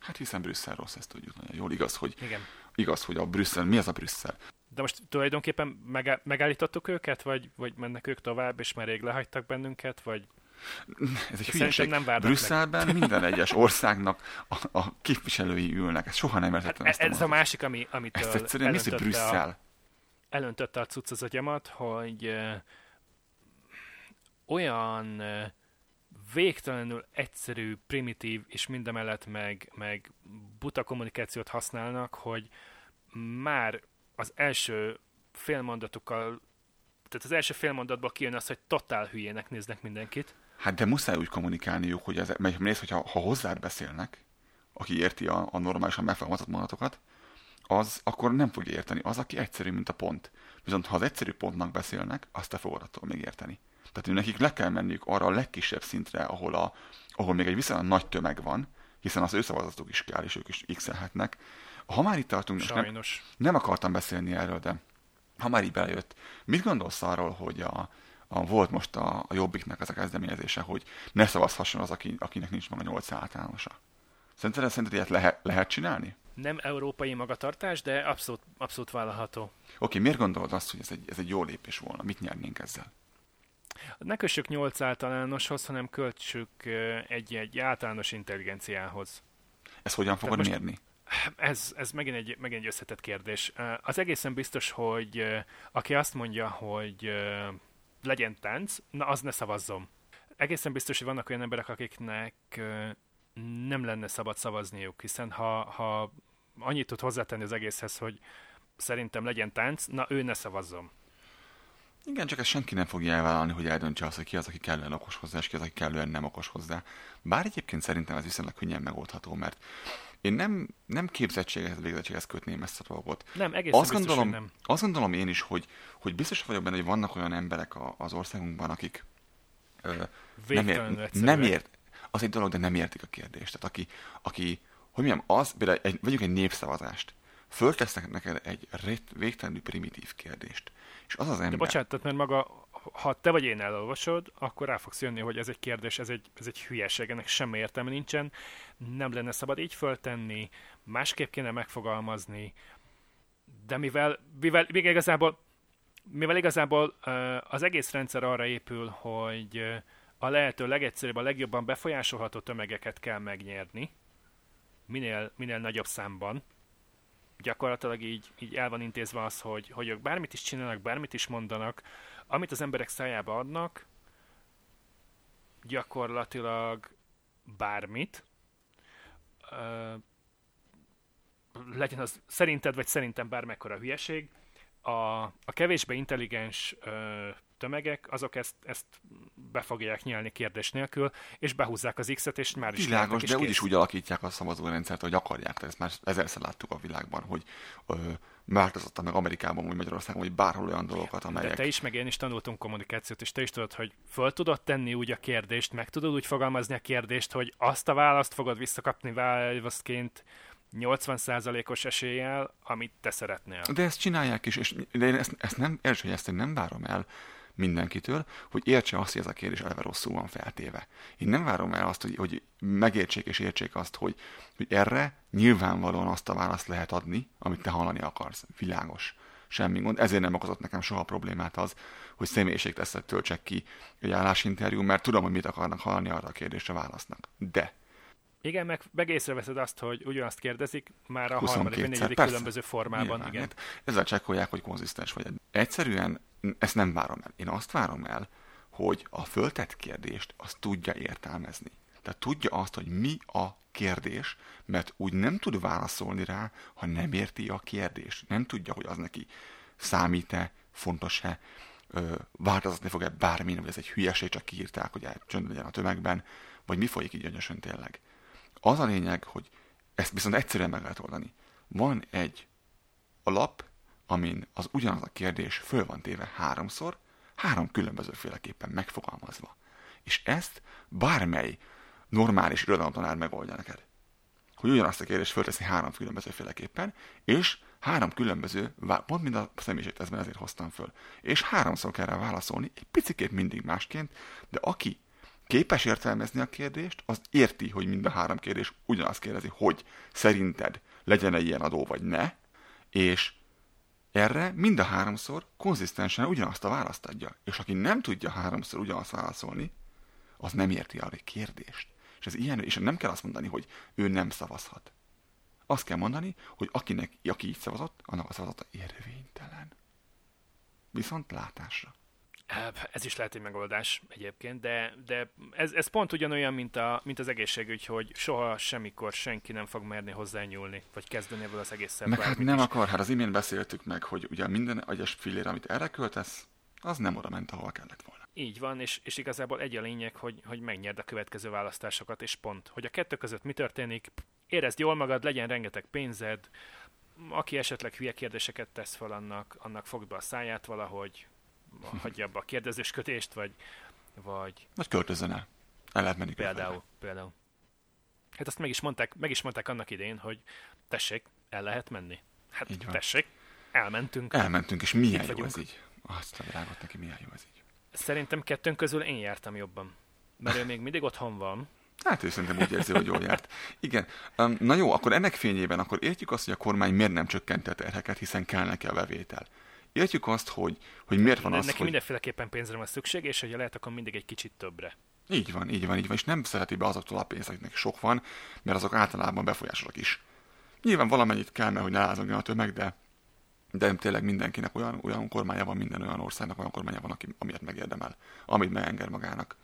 Hát hiszen Brüsszel rossz, ezt tudjuk nagyon jól. Igaz, hogy, Igen. igaz, hogy a Brüsszel, mi az a Brüsszel? De most tulajdonképpen megállítottuk őket, vagy, vagy mennek ők tovább, és már rég lehagytak bennünket, vagy... Ez egy hülyeség. Nem Brüsszelben meg. minden egyes országnak a, a képviselői ülnek. Ez soha nem értettem hát ezt Ez a, a másik, ami, amitől Ez egyszerűen mi, hogy Brüsszel? A, elöntötte a cucc az agyamat, hogy uh, olyan uh, végtelenül egyszerű, primitív, és mindemellett meg, meg buta kommunikációt használnak, hogy már az első félmondatukkal, tehát az első félmondatból kijön az, hogy totál hülyének néznek mindenkit. Hát de muszáj úgy kommunikálniuk, hogy ez, mert nézd, hogyha ha hozzád beszélnek, aki érti a, a normálisan megfogalmazott mondatokat, az akkor nem fogja érteni. Az, aki egyszerű, mint a pont. Viszont ha az egyszerű pontnak beszélnek, azt te fogod attól még érteni. Tehát nekik le kell menniük arra a legkisebb szintre, ahol, a, ahol még egy viszonylag nagy tömeg van, hiszen az ő szavazatuk is kell, és ők is x ha már itt tartunk, Sajnos. Nem, nem akartam beszélni erről, de ha már így belejött, mit gondolsz arról, hogy a, a, volt most a, a Jobbiknak ez a kezdeményezése, hogy ne szavazhasson az, aki, akinek nincs maga 8 általánosa? Szerinted, szerinted ilyet lehet, lehet csinálni? Nem európai magatartás, de abszolút, abszolút vállalható. Oké, okay, miért gondolod azt, hogy ez egy, ez egy jó lépés volna? Mit nyernénk ezzel? Ne kössük 8 általánoshoz, hanem költsük egy, egy általános intelligenciához. Ezt hogyan fogod most... mérni? Ez, ez megint, egy, megint egy összetett kérdés. Az egészen biztos, hogy aki azt mondja, hogy legyen tánc, na az ne szavazzom. Egészen biztos, hogy vannak olyan emberek, akiknek nem lenne szabad szavazniuk, hiszen ha, ha annyit tud hozzátenni az egészhez, hogy szerintem legyen tánc, na ő ne szavazzom. Igen, csak ezt senki nem fogja elvállalni, hogy eldöntse azt, hogy ki az, aki kellően okos hozzá, és ki az, aki kellően nem okos hozzá. Bár egyébként szerintem ez viszonylag könnyen megoldható, mert én nem, nem képzettséghez, végzettséghez kötném ezt a dolgot. Nem, egészen azt biztos, gondolom, nem. Azt gondolom én is, hogy, hogy biztos vagyok benne, hogy vannak olyan emberek a, az országunkban, akik ö, nem, ért, nem ért, az egy dolog, de nem értik a kérdést. Tehát aki, aki hogy mondjam, az, például egy, vegyünk egy népszavazást, föltesznek neked egy végtelenül primitív kérdést, és az az ember... De bocsánat, tehát mert maga, ha te vagy én elolvasod, akkor rá fogsz jönni, hogy ez egy kérdés, ez egy, ez egy hülyeség, ennek semmi értelme nincsen, nem lenne szabad így föltenni, másképp kéne megfogalmazni, de mivel, mivel, mivel igazából, mivel igazából az egész rendszer arra épül, hogy a lehető legegyszerűbb, a legjobban befolyásolható tömegeket kell megnyerni, minél, minél nagyobb számban, gyakorlatilag így, így el van intézve az, hogy, hogy ők bármit is csinálnak, bármit is mondanak, amit az emberek szájába adnak, gyakorlatilag bármit, ö, legyen az szerinted vagy szerintem bármekkora hülyeség, a, a kevésbé intelligens ö, tömegek, azok ezt, ezt be fogják nyelni kérdés nélkül, és behúzzák az X-et, és már is Világos, de úgyis úgy alakítják a szavazórendszert, hogy akarják, tehát ezt már ezerszer láttuk a világban, hogy ö, változottan meg Amerikában, vagy Magyarországon, vagy bárhol olyan dolgokat, amelyek... De te is, meg én is tanultunk kommunikációt, és te is tudod, hogy föl tudod tenni úgy a kérdést, meg tudod úgy fogalmazni a kérdést, hogy azt a választ fogod visszakapni válaszként, 80%-os eséllyel, amit te szeretnél. De ezt csinálják is, és de én ezt, ezt nem, hogy ezt én nem várom el mindenkitől, hogy értse azt, hogy ez a kérdés eleve rosszul van feltéve. Én nem várom el azt, hogy, hogy megértsék és értsék azt, hogy, hogy erre nyilvánvalóan azt a választ lehet adni, amit te hallani akarsz. Világos. Semmi gond. Ezért nem okozott nekem soha problémát az, hogy személyiségtesztet töltsek ki egy állásinterjú, mert tudom, hogy mit akarnak hallani arra a kérdésre válasznak. De igen, meg, meg észreveszed azt, hogy ugyanazt kérdezik, már a harmadik vagy negyedik különböző formában. Nyilván, igen. Hát ezzel csekkolják, hogy konzisztens vagy. Egyszerűen ezt nem várom el. Én azt várom el, hogy a föltett kérdést azt tudja értelmezni. Tehát tudja azt, hogy mi a kérdés, mert úgy nem tud válaszolni rá, ha nem érti a kérdést. Nem tudja, hogy az neki számít-e, fontos-e, változatni fog-e bármin, vagy ez egy hülyeség, csak kiírták, hogy csönd legyen a tömegben, vagy mi folyik így gyönyösön tényleg. Az a lényeg, hogy ezt viszont egyszerűen meg lehet oldani. Van egy alap, amin az ugyanaz a kérdés föl van téve háromszor, három különbözőféleképpen megfogalmazva. És ezt bármely normális irodalomtanár megoldja neked. Hogy ugyanazt a kérdést fölteszi három különbözőféleképpen, és három különböző, pont mind a személyiségteszben ezért hoztam föl, és háromszor kell rá válaszolni, egy picikét mindig másként, de aki képes értelmezni a kérdést, az érti, hogy mind a három kérdés ugyanazt kérdezi, hogy szerinted legyen-e ilyen adó, vagy ne, és erre mind a háromszor konzisztensen ugyanazt a választ adja. És aki nem tudja háromszor ugyanazt válaszolni, az nem érti a kérdést. És ez ilyen, és nem kell azt mondani, hogy ő nem szavazhat. Azt kell mondani, hogy akinek, aki így szavazott, annak a szavazata érvénytelen. Viszont látásra. Ez is lehet egy megoldás egyébként, de, de ez, ez pont ugyanolyan, mint, a, mint az egészségügy, hogy soha semmikor senki nem fog merni hozzányúlni, vagy kezdeni ebből az egész Meg hát nem is. akar, hát az imént beszéltük meg, hogy ugye minden agyas fillér, amit erre költesz, az nem oda ment, ahol kellett volna. Így van, és, és igazából egy a lényeg, hogy, hogy megnyerd a következő választásokat, és pont. Hogy a kettő között mi történik, érezd jól magad, legyen rengeteg pénzed, aki esetleg hülye kérdéseket tesz fel, annak, annak fogd be a száját valahogy, hagyja abba a kérdezősködést, vagy, vagy... Vagy költözön el. El lehet menni Például, például. Hát azt meg is, mondták, meg is mondták annak idén, hogy tessék, el lehet menni. Hát így van. tessék, elmentünk. Elmentünk, és milyen jó ez így. Azt a világot neki, milyen jó ez így. Szerintem kettőnk közül én jártam jobban. Mert ő még mindig otthon van. Hát ő szerintem úgy érzi, hogy jól járt. Igen. Um, na jó, akkor ennek fényében akkor értjük azt, hogy a kormány miért nem csökkenti a terheket, hiszen kell neki a bevétel értjük azt, hogy, hogy miért van az, Neki hogy... mindenféleképpen pénzre van szükség, és hogyha lehet, akkor mindig egy kicsit többre. Így van, így van, így van, és nem szereti be azoktól a pénzt, akiknek sok van, mert azok általában befolyásolak is. Nyilván valamennyit kell, mert hogy ne lázogjon a tömeg, de, de tényleg mindenkinek olyan, olyan kormánya van, minden olyan országnak olyan kormánya van, aki, amiért megérdemel, amit megenged magának.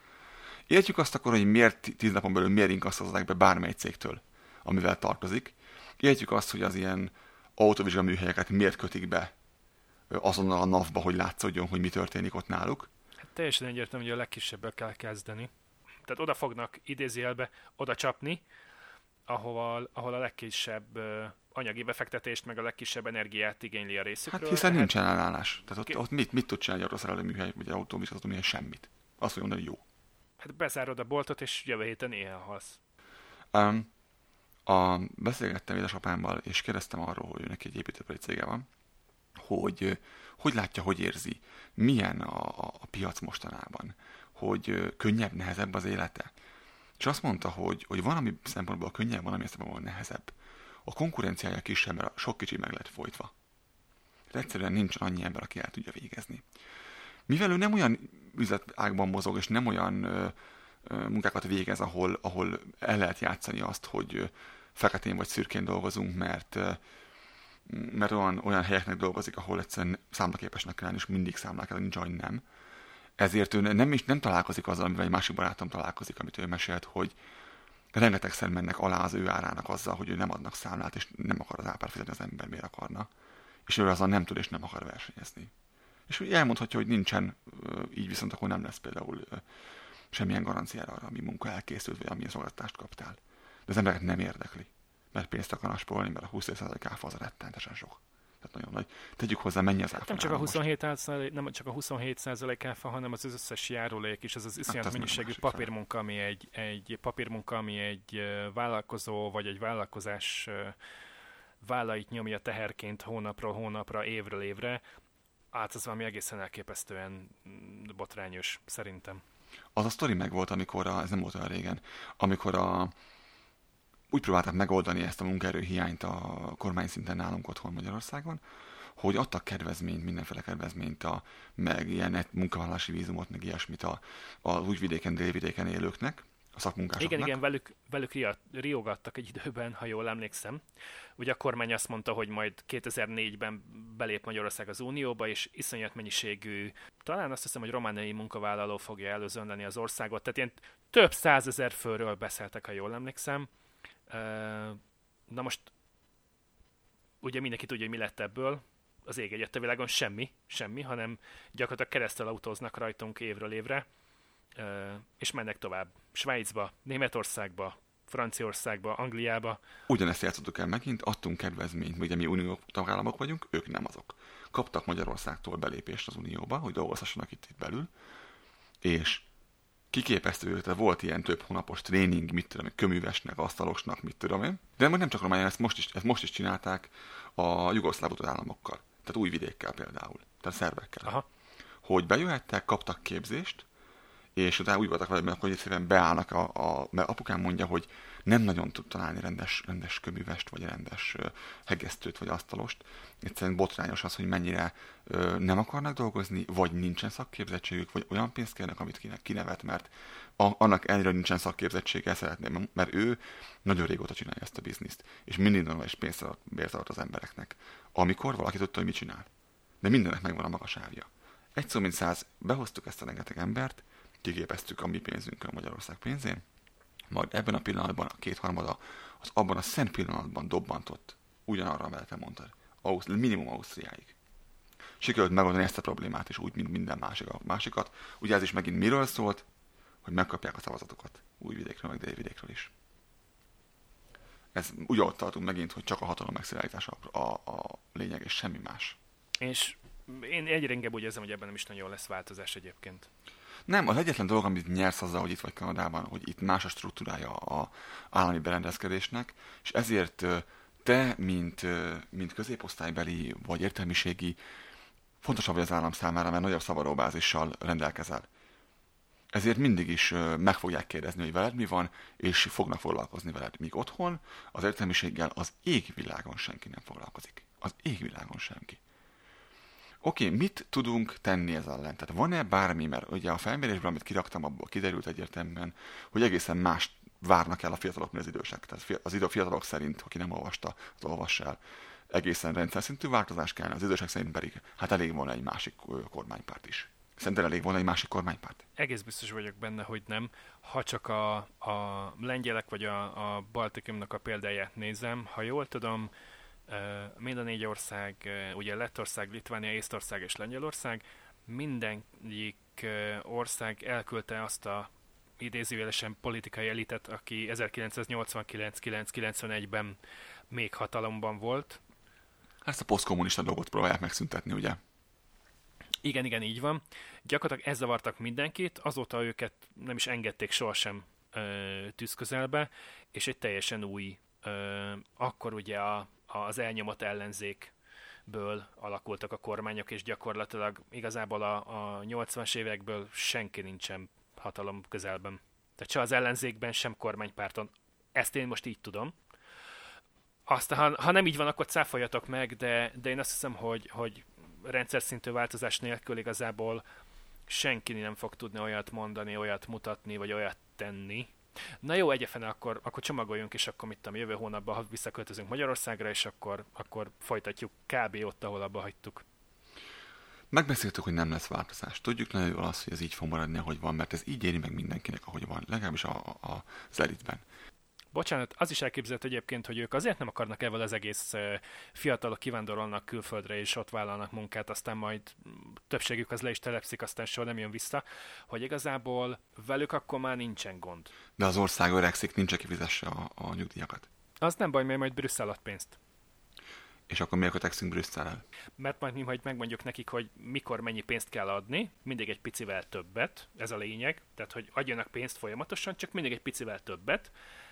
Értjük azt akkor, hogy miért tíz napon belül miért inkasszhozzák be bármely cégtől, amivel tartozik. Értjük azt, hogy az ilyen autóvizsgaműhelyeket miért kötik be azonnal a NAV-ba, hogy látszódjon, hogy mi történik ott náluk. Hát teljesen egyértelmű, hogy a legkisebbel kell kezdeni. Tehát oda fognak idézélbe oda csapni, ahol, ahol a legkisebb anyagi befektetést, meg a legkisebb energiát igényli a részükről. Hát hiszen nincsen ellenállás. Tehát ott, ott mit, mit tud csinálni egy orosz műhely, vagy autóvizsgáló műhely? Semmit. Azt mondja, hogy jó. Hát bezárod a boltot, és jövő héten éhen halsz. Um, a, beszélgettem édesapámmal, és kérdeztem arról, hogy neki egy építőipari cége van, hogy hogy látja, hogy érzi, milyen a, a piac mostanában, hogy könnyebb, nehezebb az élete. És azt mondta, hogy, hogy van, ami szempontból könnyebb, van, ami szempontból nehezebb. A konkurenciája kisebb, mert sok kicsi meg lett folytva. Tehát egyszerűen nincs annyi ember, aki el tudja végezni. Mivel ő nem olyan üzletágban mozog, és nem olyan ö, ö, munkákat végez, ahol, ahol el lehet játszani azt, hogy feketén vagy szürkén dolgozunk, mert mert olyan, olyan helyeknek dolgozik, ahol egyszerűen számlaképesnek kell lenni, és mindig számlák kell, nincs, hogy nem. Ezért ő nem is nem találkozik azzal, amivel egy másik barátom találkozik, amit ő mesélt, hogy rengetegszer mennek alá az ő árának azzal, hogy ő nem adnak számlát, és nem akar az ápár fizetni az ember, miért akarna. És ő azzal nem tud és nem akar versenyezni. És úgy elmondhatja, hogy nincsen, így viszont akkor nem lesz például semmilyen garanciára arra, ami munka elkészült, vagy amilyen szolgáltatást kaptál. De az embereket nem érdekli, mert pénzt akarnak spórolni, mert a 20% áfa az a rettentesen sok. Tehát nagyon nagy. Tegyük hozzá, mennyi az áfa. Nem csak a 27 most. nem csak a 27 áfa, hanem az összes járulék is, az az iszonyat hát mennyiségű papírmunka, ami egy, egy papírmunka, ami egy vállalkozó vagy egy vállalkozás vállait nyomja teherként hónapról hónapra, évről évre, hát az valami egészen elképesztően mm, botrányos, szerintem. Az a sztori meg volt, amikor, a, ez nem volt olyan régen, amikor a, úgy próbálták megoldani ezt a munkaerő hiányt a kormány szinten nálunk otthon Magyarországon, hogy adtak kedvezményt, mindenféle kedvezményt, a, meg ilyen munkavállalási vízumot, meg ilyesmit a, a újvidéken, délvidéken élőknek, a szakmunkásoknak. Igen, igen, velük, velük riogattak egy időben, ha jól emlékszem. Ugye a kormány azt mondta, hogy majd 2004-ben belép Magyarország az Unióba, és iszonyat mennyiségű, talán azt hiszem, hogy romániai munkavállaló fogja előzönleni az országot, tehát ilyen több százezer főről beszéltek, ha jól emlékszem. Na most ugye mindenki tudja, hogy mi lett ebből, az ég egyet a világon semmi, semmi, hanem gyakorlatilag keresztül autóznak rajtunk évről évre, és mennek tovább. Svájcba, Németországba, Franciaországba, Angliába. Ugyanezt játszottuk el megint, adtunk kedvezményt, ugye mi unió tagállamok vagyunk, ők nem azok. Kaptak Magyarországtól belépést az unióba, hogy dolgozhassanak itt, itt belül, és kiképesztő, tehát volt ilyen több hónapos tréning, mit tudom, köművesnek, asztalosnak, mit tudom én. De nem csak Románia, ezt most is, ezt most is csinálták a jugoszláv államokkal. Tehát új vidékkel például, tehát szervekkel. Aha. Hogy bejöhettek, kaptak képzést, és utána úgy voltak vele, hogy egyszerűen beállnak, a, a, mert apukám mondja, hogy nem nagyon tud találni rendes, rendes köművest, vagy rendes hegesztőt, vagy asztalost. Egyszerűen botrányos az, hogy mennyire nem akarnak dolgozni, vagy nincsen szakképzettségük, vagy olyan pénzt kérnek, amit kinek kinevet, mert a, annak ellenére nincsen szakképzettsége, szeretném, mert ő nagyon régóta csinálja ezt a bizniszt, és mindig nagyon is pénzt adott az embereknek, amikor valaki tudta, hogy mit csinál. De mindennek megvan a maga sávja. Egy szó mint száz, behoztuk ezt a rengeteg embert, kigépeztük a mi pénzünkön Magyarország pénzén, majd ebben a pillanatban a kétharmada az abban a szent pillanatban dobbantott, ugyanarra, amelyet te mondtad, Ausztri- minimum Ausztriáig. Sikerült megoldani ezt a problémát is úgy, mint minden másik, másikat. Ugye ez is megint miről szólt? Hogy megkapják a szavazatokat újvidékről, meg délvidékről is. Ez úgy ott tartunk megint, hogy csak a hatalom megszállítása a, a, a lényeg, és semmi más. És én egyre inkább úgy érzem, hogy ebben nem is nagyon lesz változás egyébként. Nem, az egyetlen dolog, amit nyersz azzal, hogy itt vagy Kanadában, hogy itt más a struktúrája a állami berendezkedésnek, és ezért te, mint, mint középosztálybeli vagy értelmiségi, fontosabb vagy az állam számára, mert nagyobb szabadóbázissal rendelkezel. Ezért mindig is meg fogják kérdezni, hogy veled mi van, és fognak foglalkozni veled. Míg otthon az értelmiséggel az égvilágon senki nem foglalkozik. Az égvilágon senki. Oké, mit tudunk tenni ez ellen? Tehát van-e bármi, mert ugye a felmérésben, amit kiraktam, abból kiderült egyértelműen, hogy egészen más várnak el a fiatalok, mint az idősek. Tehát az idő fiatalok szerint, aki nem olvasta, az olvassa el. Egészen rendszer szintű változás kellene, az idősek szerint pedig hát elég volna egy másik kormánypárt is. Szerintem elég volna egy másik kormánypárt. Egész biztos vagyok benne, hogy nem. Ha csak a, a lengyelek vagy a, a Baltikumnak a példáját nézem, ha jól tudom, mind a négy ország, ugye Lettország, Litvánia, Észtország és Lengyelország, mindenik ország elküldte azt a idézőjelesen politikai elitet, aki 1989-991-ben még hatalomban volt. Ezt a posztkommunista dolgot próbálják megszüntetni, ugye? Igen, igen, így van. Gyakorlatilag ez zavartak mindenkit, azóta őket nem is engedték sohasem ö, tűzközelbe, és egy teljesen új, ö, akkor ugye a az elnyomott ellenzékből alakultak a kormányok, és gyakorlatilag igazából a, a 80-as évekből senki nincsen hatalom közelben. Tehát se az ellenzékben, sem kormánypárton. Ezt én most így tudom. Aztán, ha, ha nem így van, akkor cáfoljatok meg, de, de én azt hiszem, hogy, hogy rendszer szintű változás nélkül igazából senki nem fog tudni olyat mondani, olyat mutatni, vagy olyat tenni, Na jó, egyefene, akkor, akkor csomagoljunk, és akkor mit tudom, jövő hónapban ha visszaköltözünk Magyarországra, és akkor, akkor folytatjuk kb. ott, ahol abba hagytuk. Megbeszéltük, hogy nem lesz változás. Tudjuk nagyon jól azt, hogy ez így fog maradni, ahogy van, mert ez így éri meg mindenkinek, ahogy van, legalábbis a, a, az elitben. Bocsánat, az is elképzelt egyébként, hogy ők azért nem akarnak ebből az egész fiatalok kivándorolnak külföldre, és ott vállalnak munkát, aztán majd többségük az le is telepszik, aztán soha nem jön vissza, hogy igazából velük akkor már nincsen gond. De az ország öregszik, nincs, aki fizesse a, a nyugdíjakat. Az nem baj, mert majd Brüsszel ad pénzt. És akkor miért kötekszünk Brüsszellel? Mert majd mi majd megmondjuk nekik, hogy mikor mennyi pénzt kell adni, mindig egy picivel többet, ez a lényeg, tehát hogy adjanak pénzt folyamatosan, csak mindig egy picivel többet,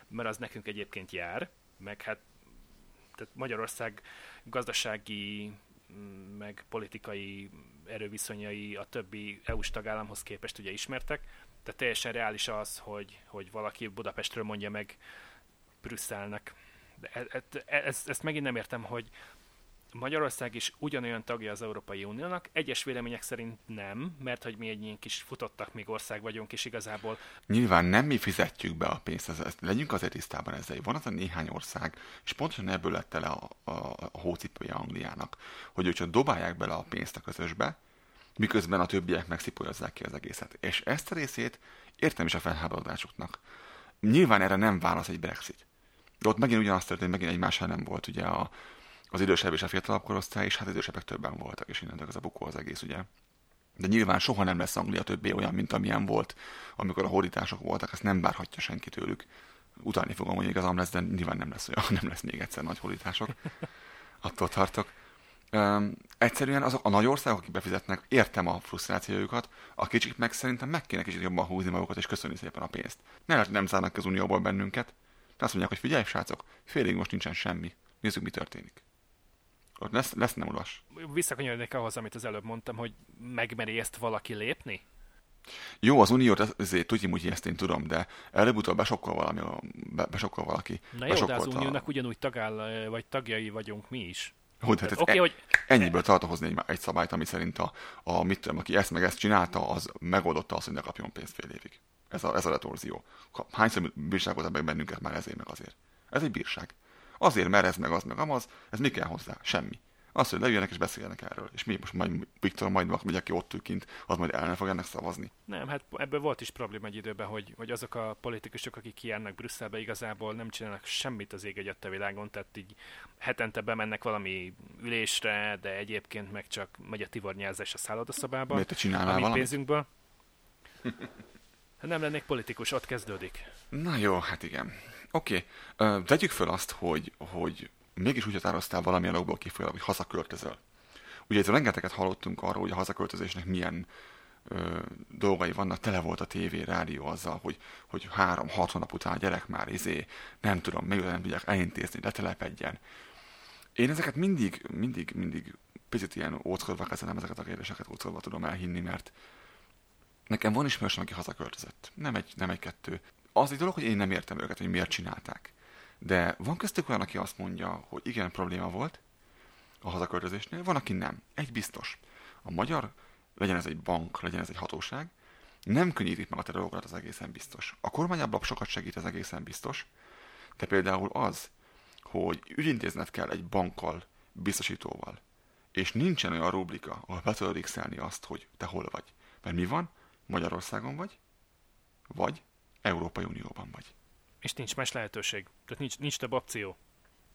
mert az nekünk egyébként jár, meg hát tehát Magyarország gazdasági mm, meg politikai erőviszonyai a többi EU-s tagállamhoz képest ugye ismertek, tehát teljesen reális az, hogy, hogy valaki Budapestről mondja meg Brüsszelnek. De e, e, e, ezt, ezt megint nem értem, hogy, Magyarország is ugyanolyan tagja az Európai Uniónak, egyes vélemények szerint nem, mert hogy mi egy ilyen kis futottak még ország vagyunk, és igazából... Nyilván nem mi fizetjük be a pénzt, ez, ezt legyünk azért tisztában ezzel. Van az a néhány ország, és pontosan ebből lett el a, a, a hócipője Angliának, hogy ők csak dobálják bele a pénzt a közösbe, miközben a többiek megszipolyozzák ki az egészet. És ezt a részét értem is a felháborodásuknak. Nyilván erre nem válasz egy Brexit. De ott megint ugyanazt történt, megint egymás nem volt ugye a, az idősebb és a fiatalabb korosztály, és hát idősebbek többen voltak, és innentől az a bukó az egész, ugye. De nyilván soha nem lesz Anglia többé olyan, mint amilyen volt, amikor a hódítások voltak, ezt nem bárhatja senki tőlük. Utalni fogom, hogy igazam lesz, de nyilván nem lesz olyan, nem lesz még egyszer nagy hódítások. Attól tartok. Um, egyszerűen azok a nagy országok, akik befizetnek, értem a frusztrációjukat, a kicsik meg szerintem meg kéne kicsit jobban húzni magukat és köszönni szépen a pénzt. Ne lehet, nem zárnak az unióból bennünket, de azt mondják, hogy figyelj, srácok, félig most nincsen semmi. Nézzük, mi történik. Ott lesz, lesz nem ulas. Visszakanyarodnék ahhoz, amit az előbb mondtam, hogy megmeri ezt valaki lépni? Jó, az uniót azért tudjuk, hogy ezt én tudom, de előbb-utóbb besokkol valami, be, besokkol valaki. Na jó, de az uniónak a... ugyanúgy tagáll, vagy tagjai vagyunk mi is. Hogy, hát okay, e, hogy... Ennyiből tartok hozni egy, egy szabályt, ami szerint a, a mit tudom, aki ezt meg ezt csinálta, az megoldotta azt, hogy ne kapjon pénzt fél évig. Ez a, ez a retorzió. Hányszor bírságot meg bennünket már ezért meg azért? Ez egy bírság. Azért, mert ez meg az meg amaz, ez mi kell hozzá? Semmi. Az, hogy leüljenek és beszéljenek erről. És mi most majd Viktor majd megy, aki ott ül kint, az majd el nem fog ennek szavazni. Nem, hát ebből volt is probléma egy időben, hogy, hogy azok a politikusok, akik kijárnak Brüsszelbe, igazából nem csinálnak semmit az ég egy világon, tehát így hetente bemennek valami ülésre, de egyébként meg csak megy a tivornyázás a szállodaszobába. Miért te csinálnál valamit? pénzünkből. nem lennék politikus, ott kezdődik. Na jó, hát igen. Oké, okay. vegyük föl azt, hogy, hogy mégis úgy határoztál valamilyen okból kifolyólag, hogy hazaköltözöl. Ugye itt rengeteget hallottunk arról, hogy a hazaköltözésnek milyen ö, dolgai vannak, tele volt a tévé, rádió azzal, hogy, hogy három-hat hónap után a gyerek már izé, nem tudom, még nem tudják elintézni, letelepedjen. Én ezeket mindig, mindig, mindig picit ilyen óckodva kezelem ezeket a kérdéseket, óckodva tudom elhinni, mert nekem van ismerősöm, aki hazaköltözött. Nem egy, nem egy-kettő az egy dolog, hogy én nem értem őket, hogy miért csinálták. De van köztük olyan, aki azt mondja, hogy igen, probléma volt a hazaköltözésnél, van, aki nem. Egy biztos. A magyar, legyen ez egy bank, legyen ez egy hatóság, nem könnyítik meg a te dolgokat, az egészen biztos. A kormányablak sokat segít, az egészen biztos, de például az, hogy ügyintézned kell egy bankkal, biztosítóval, és nincsen olyan rubrika, ahol be tudod azt, hogy te hol vagy. Mert mi van? Magyarországon vagy, vagy Európai Unióban vagy. És nincs más lehetőség. Tehát nincs, nincs több opció.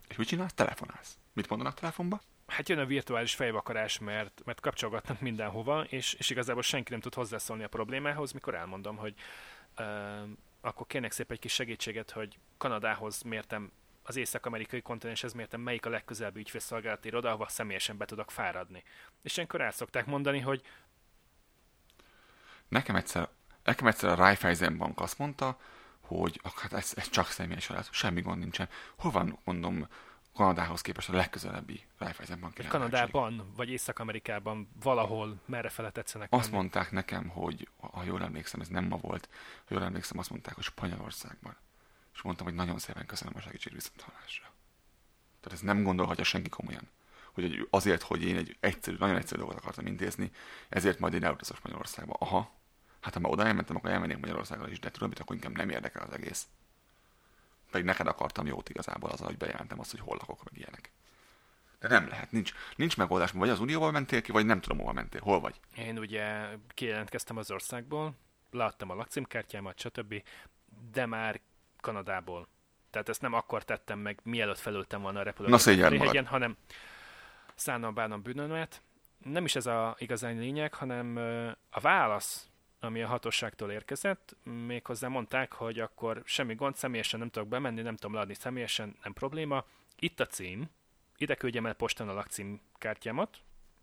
És mit csinálsz? Telefonálsz. Mit mondanak telefonba? Hát jön a virtuális fejvakarás, mert, mert kapcsolgatnak mindenhova, és, és igazából senki nem tud hozzászólni a problémához, mikor elmondom, hogy uh, akkor kérnek szépen egy kis segítséget, hogy Kanadához mértem az észak-amerikai kontinenshez mértem, melyik a legközelebbi ügyfélszolgálati iroda, ahova személyesen be tudok fáradni. És ilyenkor el szokták mondani, hogy Nekem egyszer Nekem egyszer a Raiffeisen Bank azt mondta, hogy hát ez, ez csak személyes adat, semmi gond nincsen. Hol van, mondom, Kanadához képest a legközelebbi Raiffeisen Bank Kanadában, vagy Észak-Amerikában, valahol, merre fele tetszenek Azt menni. mondták nekem, hogy, ha jól emlékszem, ez nem ma volt, ha jól emlékszem, azt mondták, hogy Spanyolországban. És mondtam, hogy nagyon szépen köszönöm a segítség viszont hallásra. Tehát ez nem gondolhatja senki komolyan. Hogy azért, hogy én egy egyszerű, nagyon egyszerű dolgot akartam intézni, ezért majd én elutazok Spanyolországba. Aha, Hát ha már oda elmentem, akkor elmennék Magyarországra is, de tudom, mit, akkor inkább nem érdekel az egész. Pedig neked akartam jót igazából az, hogy bejelentem azt, hogy hol lakok, meg ilyenek. De nem lehet, nincs, nincs megoldás. Vagy az Unióval mentél ki, vagy nem tudom, hova mentél. Hol vagy? Én ugye kijelentkeztem az országból, láttam a lakcímkártyámat, stb., de már Kanadából. Tehát ezt nem akkor tettem meg, mielőtt felültem volna a repülőgépet, hanem szánom bánom bűnömet. Nem is ez a igazán lényeg, hanem a válasz, ami a hatóságtól érkezett, méghozzá mondták, hogy akkor semmi gond, személyesen nem tudok bemenni, nem tudom leadni személyesen, nem probléma. Itt a cím, ide küldjem el postán a lakcímkártyámat,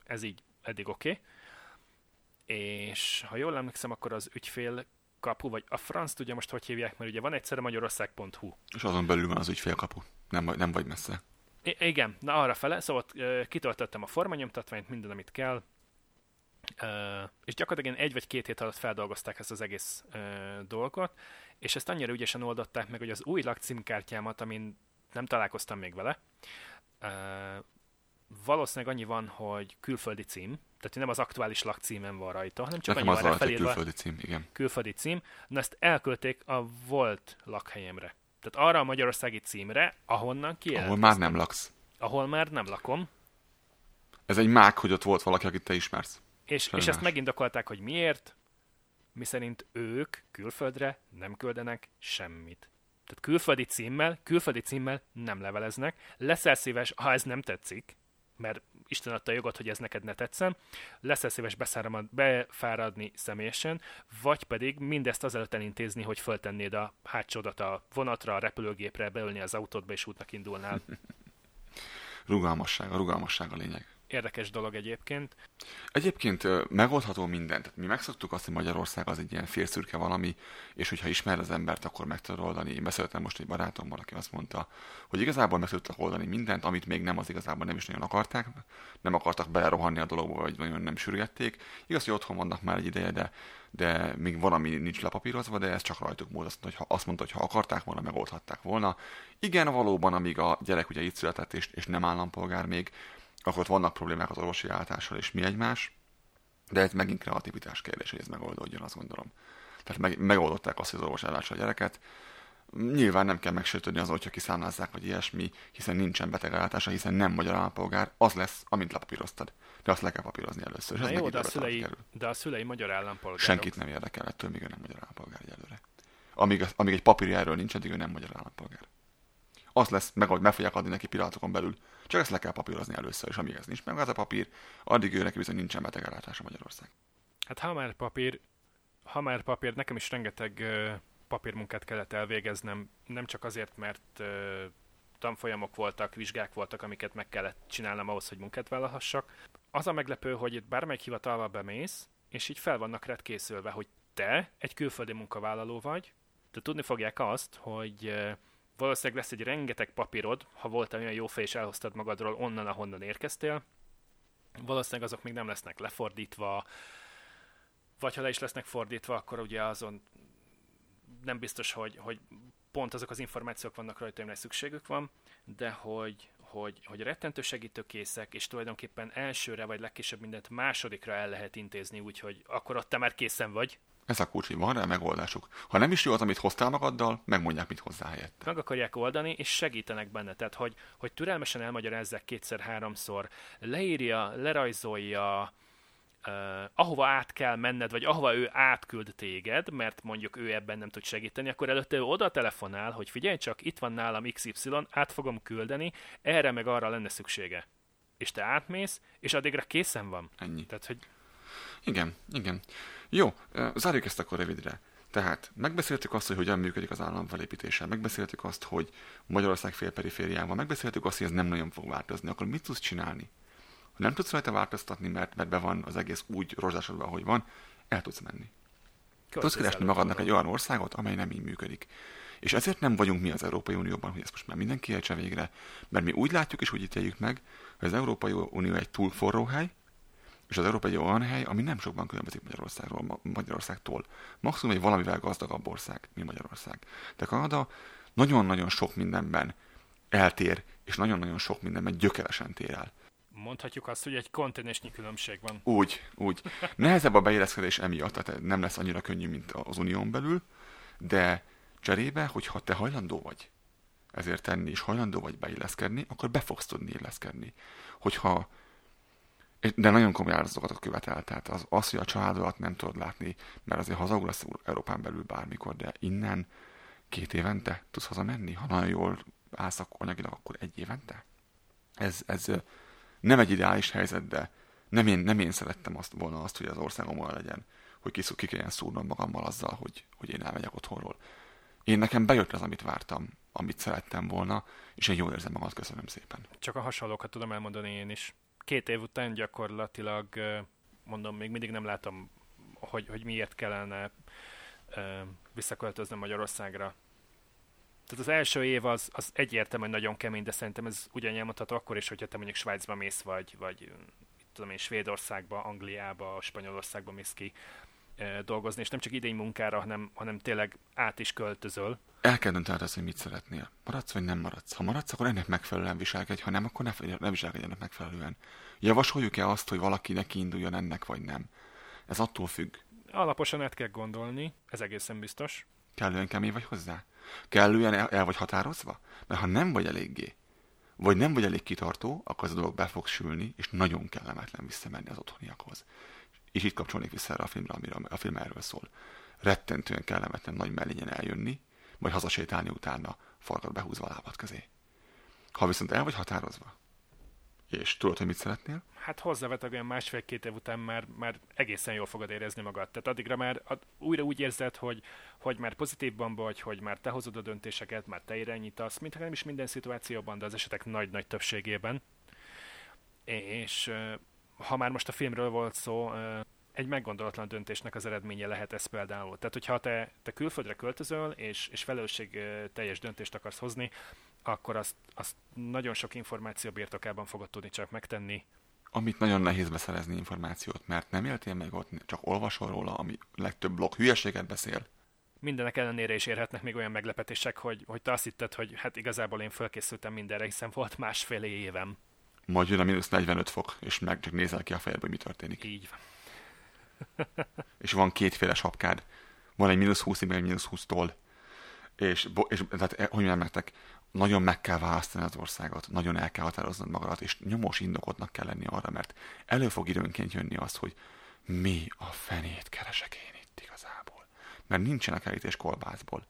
ez így eddig oké. Okay. És ha jól emlékszem, akkor az ügyfél kapu, vagy a franc tudja most, hogy hívják, mert ugye van egyszer a magyarország.hu. És azon belül van az ügyfélkapu, nem, nem vagy messze. I- igen, na arra fele, szóval kitöltöttem a formanyomtatványt, minden, amit kell, uh, és gyakorlatilag egy vagy két hét alatt feldolgozták ezt az egész uh, dolgot, és ezt annyira ügyesen oldották meg, hogy az új lakcímkártyámat, amin nem találkoztam még vele, uh, valószínűleg annyi van, hogy külföldi cím, tehát nem az aktuális lakcímem van rajta, hanem csak Nekem annyi van felírva. Külföldi cím, igen. Külföldi cím. Na ezt elküldték a volt lakhelyemre. Tehát arra a magyarországi címre, ahonnan ki. Ahol már nem laksz. Ahol már nem lakom. Ez egy mák, hogy ott volt valaki, akit te ismersz. És, és ezt megindokolták, hogy miért, miszerint ők külföldre nem küldenek semmit. Tehát külföldi címmel, külföldi címmel nem leveleznek. Leszel szíves, ha ez nem tetszik, mert Isten adta a jogot, hogy ez neked ne tetszem, leszel szíves befáradni személyesen, vagy pedig mindezt azelőtt elintézni, hogy föltennéd a hátsódat a vonatra, a repülőgépre, beülni az autódba és útnak indulnál. rugalmasság, a rugalmasság a lényeg. Érdekes dolog egyébként. Egyébként megoldható mindent. Mi megszoktuk azt, hogy Magyarország az egy ilyen félszürke valami, és hogyha ismer az embert, akkor meg tudod oldani. Én beszéltem most egy barátommal, aki azt mondta, hogy igazából meg tudtak oldani mindent, amit még nem az igazából nem is nagyon akarták, nem akartak belerohanni a dologba, vagy nagyon nem sürgették. Igaz, hogy otthon vannak már egy ideje, de, de még valami nincs lepapírozva, de ez csak rajtuk múlt. Azt hogy ha, azt mondta, hogy ha akarták volna, megoldhatták volna. Igen, valóban, amíg a gyerek ugye itt született, és, és nem állampolgár még, akkor ott vannak problémák az orvosi állással és mi egymás, de ez megint kreativitás kérdés, hogy ez megoldódjon, azt gondolom. Tehát meg, megoldották azt, hogy az orvos ellássa a gyereket. Nyilván nem kell megsértődni azon, hogyha kiszámlázzák, vagy ilyesmi, hiszen nincsen betegellátása, hiszen nem magyar állampolgár, az lesz, amint lepapíroztad. De azt le kell papírozni először. Na jó, de a, szülei, de a szülei magyar állampolgárok. Senkit nem érdekel ettől, míg ő nem magyar állampolgár egyelőre. Amíg, amíg egy papírja erről nincs, addig ő nem magyar állampolgár. Az lesz, meg, meg fogják adni neki pillanatokon belül, csak ezt le kell papírozni először, és amíg ez nincs meg az a papír, addig ő neki bizony nincsen betegellátása Magyarország. Hát ha már papír, ha már papír, nekem is rengeteg uh, papírmunkát kellett elvégeznem, nem csak azért, mert uh, tanfolyamok voltak, vizsgák voltak, amiket meg kellett csinálnom ahhoz, hogy munkát vállalhassak. Az a meglepő, hogy itt bármelyik hivatalba bemész, és így fel vannak rád készülve, hogy te egy külföldi munkavállaló vagy, de tudni fogják azt, hogy valószínűleg lesz egy rengeteg papírod, ha volt olyan jó fej és elhoztad magadról onnan, ahonnan érkeztél. Valószínűleg azok még nem lesznek lefordítva, vagy ha le is lesznek fordítva, akkor ugye azon nem biztos, hogy, hogy pont azok az információk vannak rajta, amire szükségük van, de hogy, hogy, hogy rettentő segítőkészek, és tulajdonképpen elsőre, vagy legkisebb mindent másodikra el lehet intézni, úgyhogy akkor ott te már készen vagy, ez a kulcs, hogy van rá megoldásuk. Ha nem is jó az, amit hoztál magaddal, megmondják, mit hozzá helyette. Meg akarják oldani, és segítenek benne. Tehát, hogy, hogy türelmesen elmagyarázzák kétszer-háromszor, leírja, lerajzolja, uh, ahova át kell menned, vagy ahova ő átküld téged, mert mondjuk ő ebben nem tud segíteni, akkor előtte ő oda telefonál, hogy figyelj csak, itt van nálam XY, át fogom küldeni, erre meg arra lenne szüksége. És te átmész, és addigra készen van. Ennyi. Tehát, hogy... Igen, igen. Jó, zárjuk ezt akkor rövidre. Tehát megbeszéltük azt, hogy hogyan működik az állam felépítése, megbeszéltük azt, hogy Magyarország félperifériában, megbeszéltük azt, hogy ez nem nagyon fog változni. Akkor mit tudsz csinálni? Ha nem tudsz rajta változtatni, mert, mert be van az egész úgy rozsásodva, ahogy van, el tudsz menni. Köszönöm. Tudsz keresni magadnak egy olyan országot, amely nem így működik. És ezért nem vagyunk mi az Európai Unióban, hogy ezt most már mindenki értse végre, mert mi úgy látjuk és úgy ítéljük meg, hogy az Európai Unió egy túl forró hely, és az Európa egy olyan hely, ami nem sokban különbözik Magyarországról, Magyarországtól. Maximum egy valamivel gazdagabb ország, mint Magyarország. De Kanada nagyon-nagyon sok mindenben eltér, és nagyon-nagyon sok mindenben gyökeresen tér el. Mondhatjuk azt, hogy egy kontinensnyi különbség van. Úgy, úgy. Nehezebb a beilleszkedés emiatt, tehát nem lesz annyira könnyű, mint az unión belül, de cserébe, hogyha te hajlandó vagy ezért tenni, és hajlandó vagy beilleszkedni, akkor be fogsz tudni illeszkedni. hogyha de nagyon komoly áldozatokat követel, tehát az, az, hogy a családodat nem tudod látni, mert azért hazagulasz Európán belül bármikor, de innen két évente tudsz hazamenni, ha nagyon jól állsz anyagilag, akkor egy évente? Ez, ez nem egy ideális helyzet, de nem én, nem én szerettem azt volna azt, hogy az országom olyan legyen, hogy ki, ki kelljen szúrnom magammal azzal, hogy, hogy én elmegyek otthonról. Én nekem bejött az, amit vártam, amit szerettem volna, és én jól érzem magam, köszönöm szépen. Csak a hasonlókat tudom elmondani én is. Két év után gyakorlatilag, mondom, még mindig nem látom, hogy, hogy miért kellene visszaköltöznöm Magyarországra. Tehát az első év az, az egyértelműen nagyon kemény, de szerintem ez ugyan elmondható akkor is, hogyha te mondjuk Svájcba mész, vagy, vagy tudom én, Svédországba, Angliába, Spanyolországba mész ki dolgozni, és nem csak idény munkára, hanem, hanem tényleg át is költözöl. El kell döntened azt, hogy mit szeretnél. Maradsz, vagy nem maradsz. Ha maradsz, akkor ennek megfelelően viselkedj, ha nem, akkor ne, ne viselkedj ennek megfelelően. Javasoljuk-e azt, hogy valaki neki induljon ennek, vagy nem? Ez attól függ. Alaposan át kell gondolni, ez egészen biztos. Kellően kemény vagy hozzá? Kellően el, el vagy határozva? Mert ha nem vagy eléggé, vagy nem vagy elég kitartó, akkor ez a dolog be fog sülni, és nagyon kellemetlen visszamenni az otthoniakhoz. És itt kapcsolnék vissza erre a filmre, amire a film erről szól. Rettentően kellemetlen nagy mellényen eljönni, majd hazasétálni utána farkat behúzva a lábad közé. Ha viszont el vagy határozva, és tudod, hogy mit szeretnél? Hát hozzáveteg olyan másfél-két év után már, már egészen jól fogod érezni magad. Tehát addigra már ad, újra úgy érzed, hogy, hogy már pozitívban vagy, hogy már te hozod a döntéseket, már te irányítasz, mintha nem is minden szituációban, de az esetek nagy-nagy többségében. És ha már most a filmről volt szó, egy meggondolatlan döntésnek az eredménye lehet ez például. Tehát, hogyha te, te külföldre költözöl, és, és felelősség teljes döntést akarsz hozni, akkor azt, azt nagyon sok információ birtokában fogod tudni csak megtenni. Amit nagyon nehéz beszerezni információt, mert nem éltél meg ott, csak olvasol róla, ami legtöbb blog hülyeséget beszél. Mindenek ellenére is érhetnek még olyan meglepetések, hogy, hogy te azt hitted, hogy hát igazából én fölkészültem mindenre, hiszen volt másfél évem. Majd jön a mínusz 45 fok, és meg csak nézel ki a fejedbe, hogy mi történik. Így van. és van kétféle sapkád. Van egy mínusz 20 egy mínusz 20 tól. És, és tehát, eh, hogy mondjam nektek, nagyon meg kell választani az országot, nagyon el kell határoznod magadat, és nyomós indokotnak kell lenni arra, mert elő fog időnként jönni az, hogy mi a fenét keresek én itt igazából. Mert nincsenek elítés kolbászból.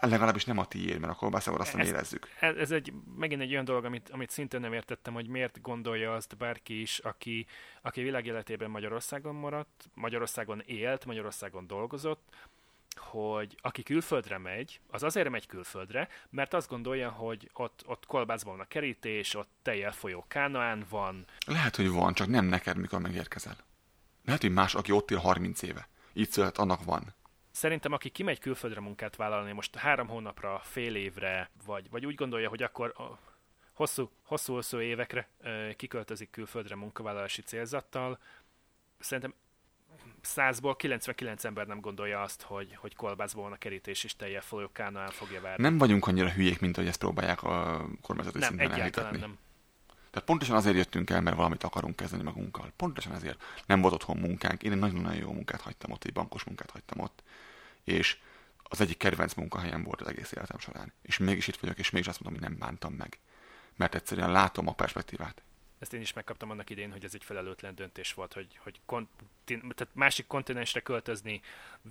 Legalábbis nem a tiéd, mert a kolbászával azt nem érezzük. Ez, ez egy, megint egy olyan dolog, amit, amit szintén nem értettem, hogy miért gondolja azt bárki is, aki, aki világéletében Magyarországon maradt, Magyarországon élt, Magyarországon dolgozott, hogy aki külföldre megy, az azért megy külföldre, mert azt gondolja, hogy ott, ott kolbászban van a kerítés, ott tejjel folyó kánaán van. Lehet, hogy van, csak nem neked, mikor megérkezel. Lehet, hogy más, aki ott él 30 éve. Így szület, annak van. Szerintem, aki kimegy külföldre munkát vállalni, most három hónapra, fél évre, vagy, vagy úgy gondolja, hogy akkor hosszú, hosszú, hosszú évekre kiköltözik külföldre munkavállalási célzattal, szerintem százból 99 ember nem gondolja azt, hogy, hogy kolbászból van a kerítés és teljes folyókán el fogja várni. Nem vagyunk annyira hülyék, mint hogy ezt próbálják a kormányzati nem, szinten egyáltalán nem. Tehát pontosan azért jöttünk el, mert valamit akarunk kezdeni magunkkal. Pontosan ezért. Nem volt otthon munkánk. Én egy nagyon-nagyon jó munkát hagytam ott, egy bankos munkát hagytam ott. És az egyik kedvenc munkahelyem volt az egész életem során. És mégis itt vagyok, és mégis azt mondom, hogy nem bántam meg. Mert egyszerűen látom a perspektívát. Ezt én is megkaptam annak idén, hogy ez egy felelőtlen döntés volt, hogy, hogy kontin- tehát másik kontinensre költözni,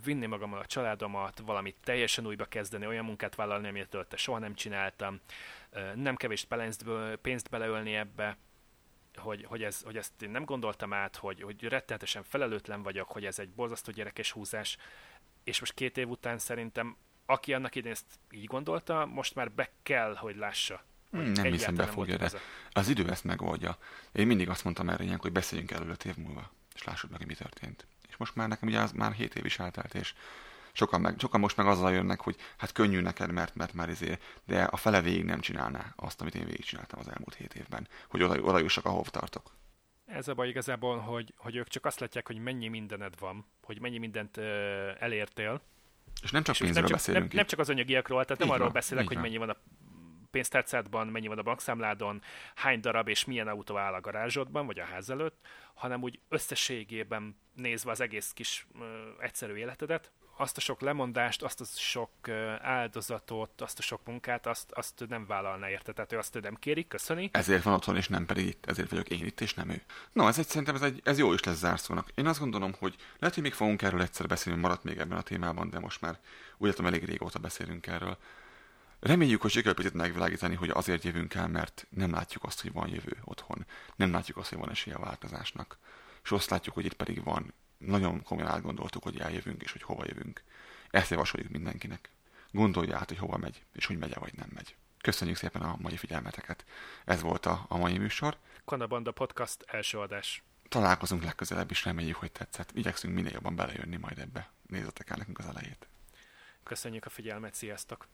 vinni magammal a családomat, valamit teljesen újba kezdeni, olyan munkát vállalni, amit előtte soha nem csináltam, nem kevés pénzt beleölni ebbe, hogy, hogy, ez, hogy ezt én nem gondoltam át, hogy, hogy rettenetesen felelőtlen vagyok, hogy ez egy borzasztó gyerekes húzás, és most két év után szerintem aki annak idén ezt így gondolta, most már be kell, hogy lássa, Hmm, nem hiszem befogja, de az idő ezt megoldja. Én mindig azt mondtam erre ilyenkor, hogy beszéljünk előtt öt év múlva, és lássuk meg, hogy mi történt. És most már nekem ugye az már hét év is eltelt, és sokan, meg, sokan most meg azzal jönnek, hogy hát könnyű neked, mert, mert már ezért, de a fele végig nem csinálná azt, amit én végigcsináltam az elmúlt hét évben, hogy oda, oda jussak, ahova tartok. Ez a baj igazából, hogy, hogy ők csak azt látják, hogy mennyi mindened van, hogy mennyi mindent ö, elértél. És nem csak pénzről nem csak, beszélünk nem, nem csak az anyagiakról, tehát így nem van, arról beszélek, hogy mennyi van a pénztárcádban, mennyi van a bankszámládon, hány darab és milyen autó áll a garázsodban, vagy a ház előtt, hanem úgy összességében nézve az egész kis ö, egyszerű életedet, azt a sok lemondást, azt a sok áldozatot, azt a sok munkát, azt, azt nem vállalna érte. Tehát ő azt nem kéri, köszöni. Ezért van otthon, és nem pedig itt. Ezért vagyok én itt, és nem ő. No, ez egy, szerintem ez, egy, ez jó is lesz zárszónak. Én azt gondolom, hogy lehet, hogy még fogunk erről egyszer beszélni, maradt még ebben a témában, de most már úgy látom, elég régóta beszélünk erről. Reméljük, hogy sikerül picit megvilágítani, hogy azért jövünk el, mert nem látjuk azt, hogy van jövő otthon. Nem látjuk azt, hogy van esélye a változásnak. És azt látjuk, hogy itt pedig van. Nagyon komolyan átgondoltuk, hogy eljövünk, és hogy hova jövünk. Ezt javasoljuk mindenkinek. Gondolja át, hogy hova megy, és hogy megy vagy nem megy. Köszönjük szépen a mai figyelmeteket. Ez volt a, a mai műsor. Kanabanda Podcast első adás. Találkozunk legközelebb is, reméljük, hogy tetszett. Igyekszünk minél jobban belejönni majd ebbe. Nézzetek el nekünk az elejét. Köszönjük a figyelmet, sziasztok!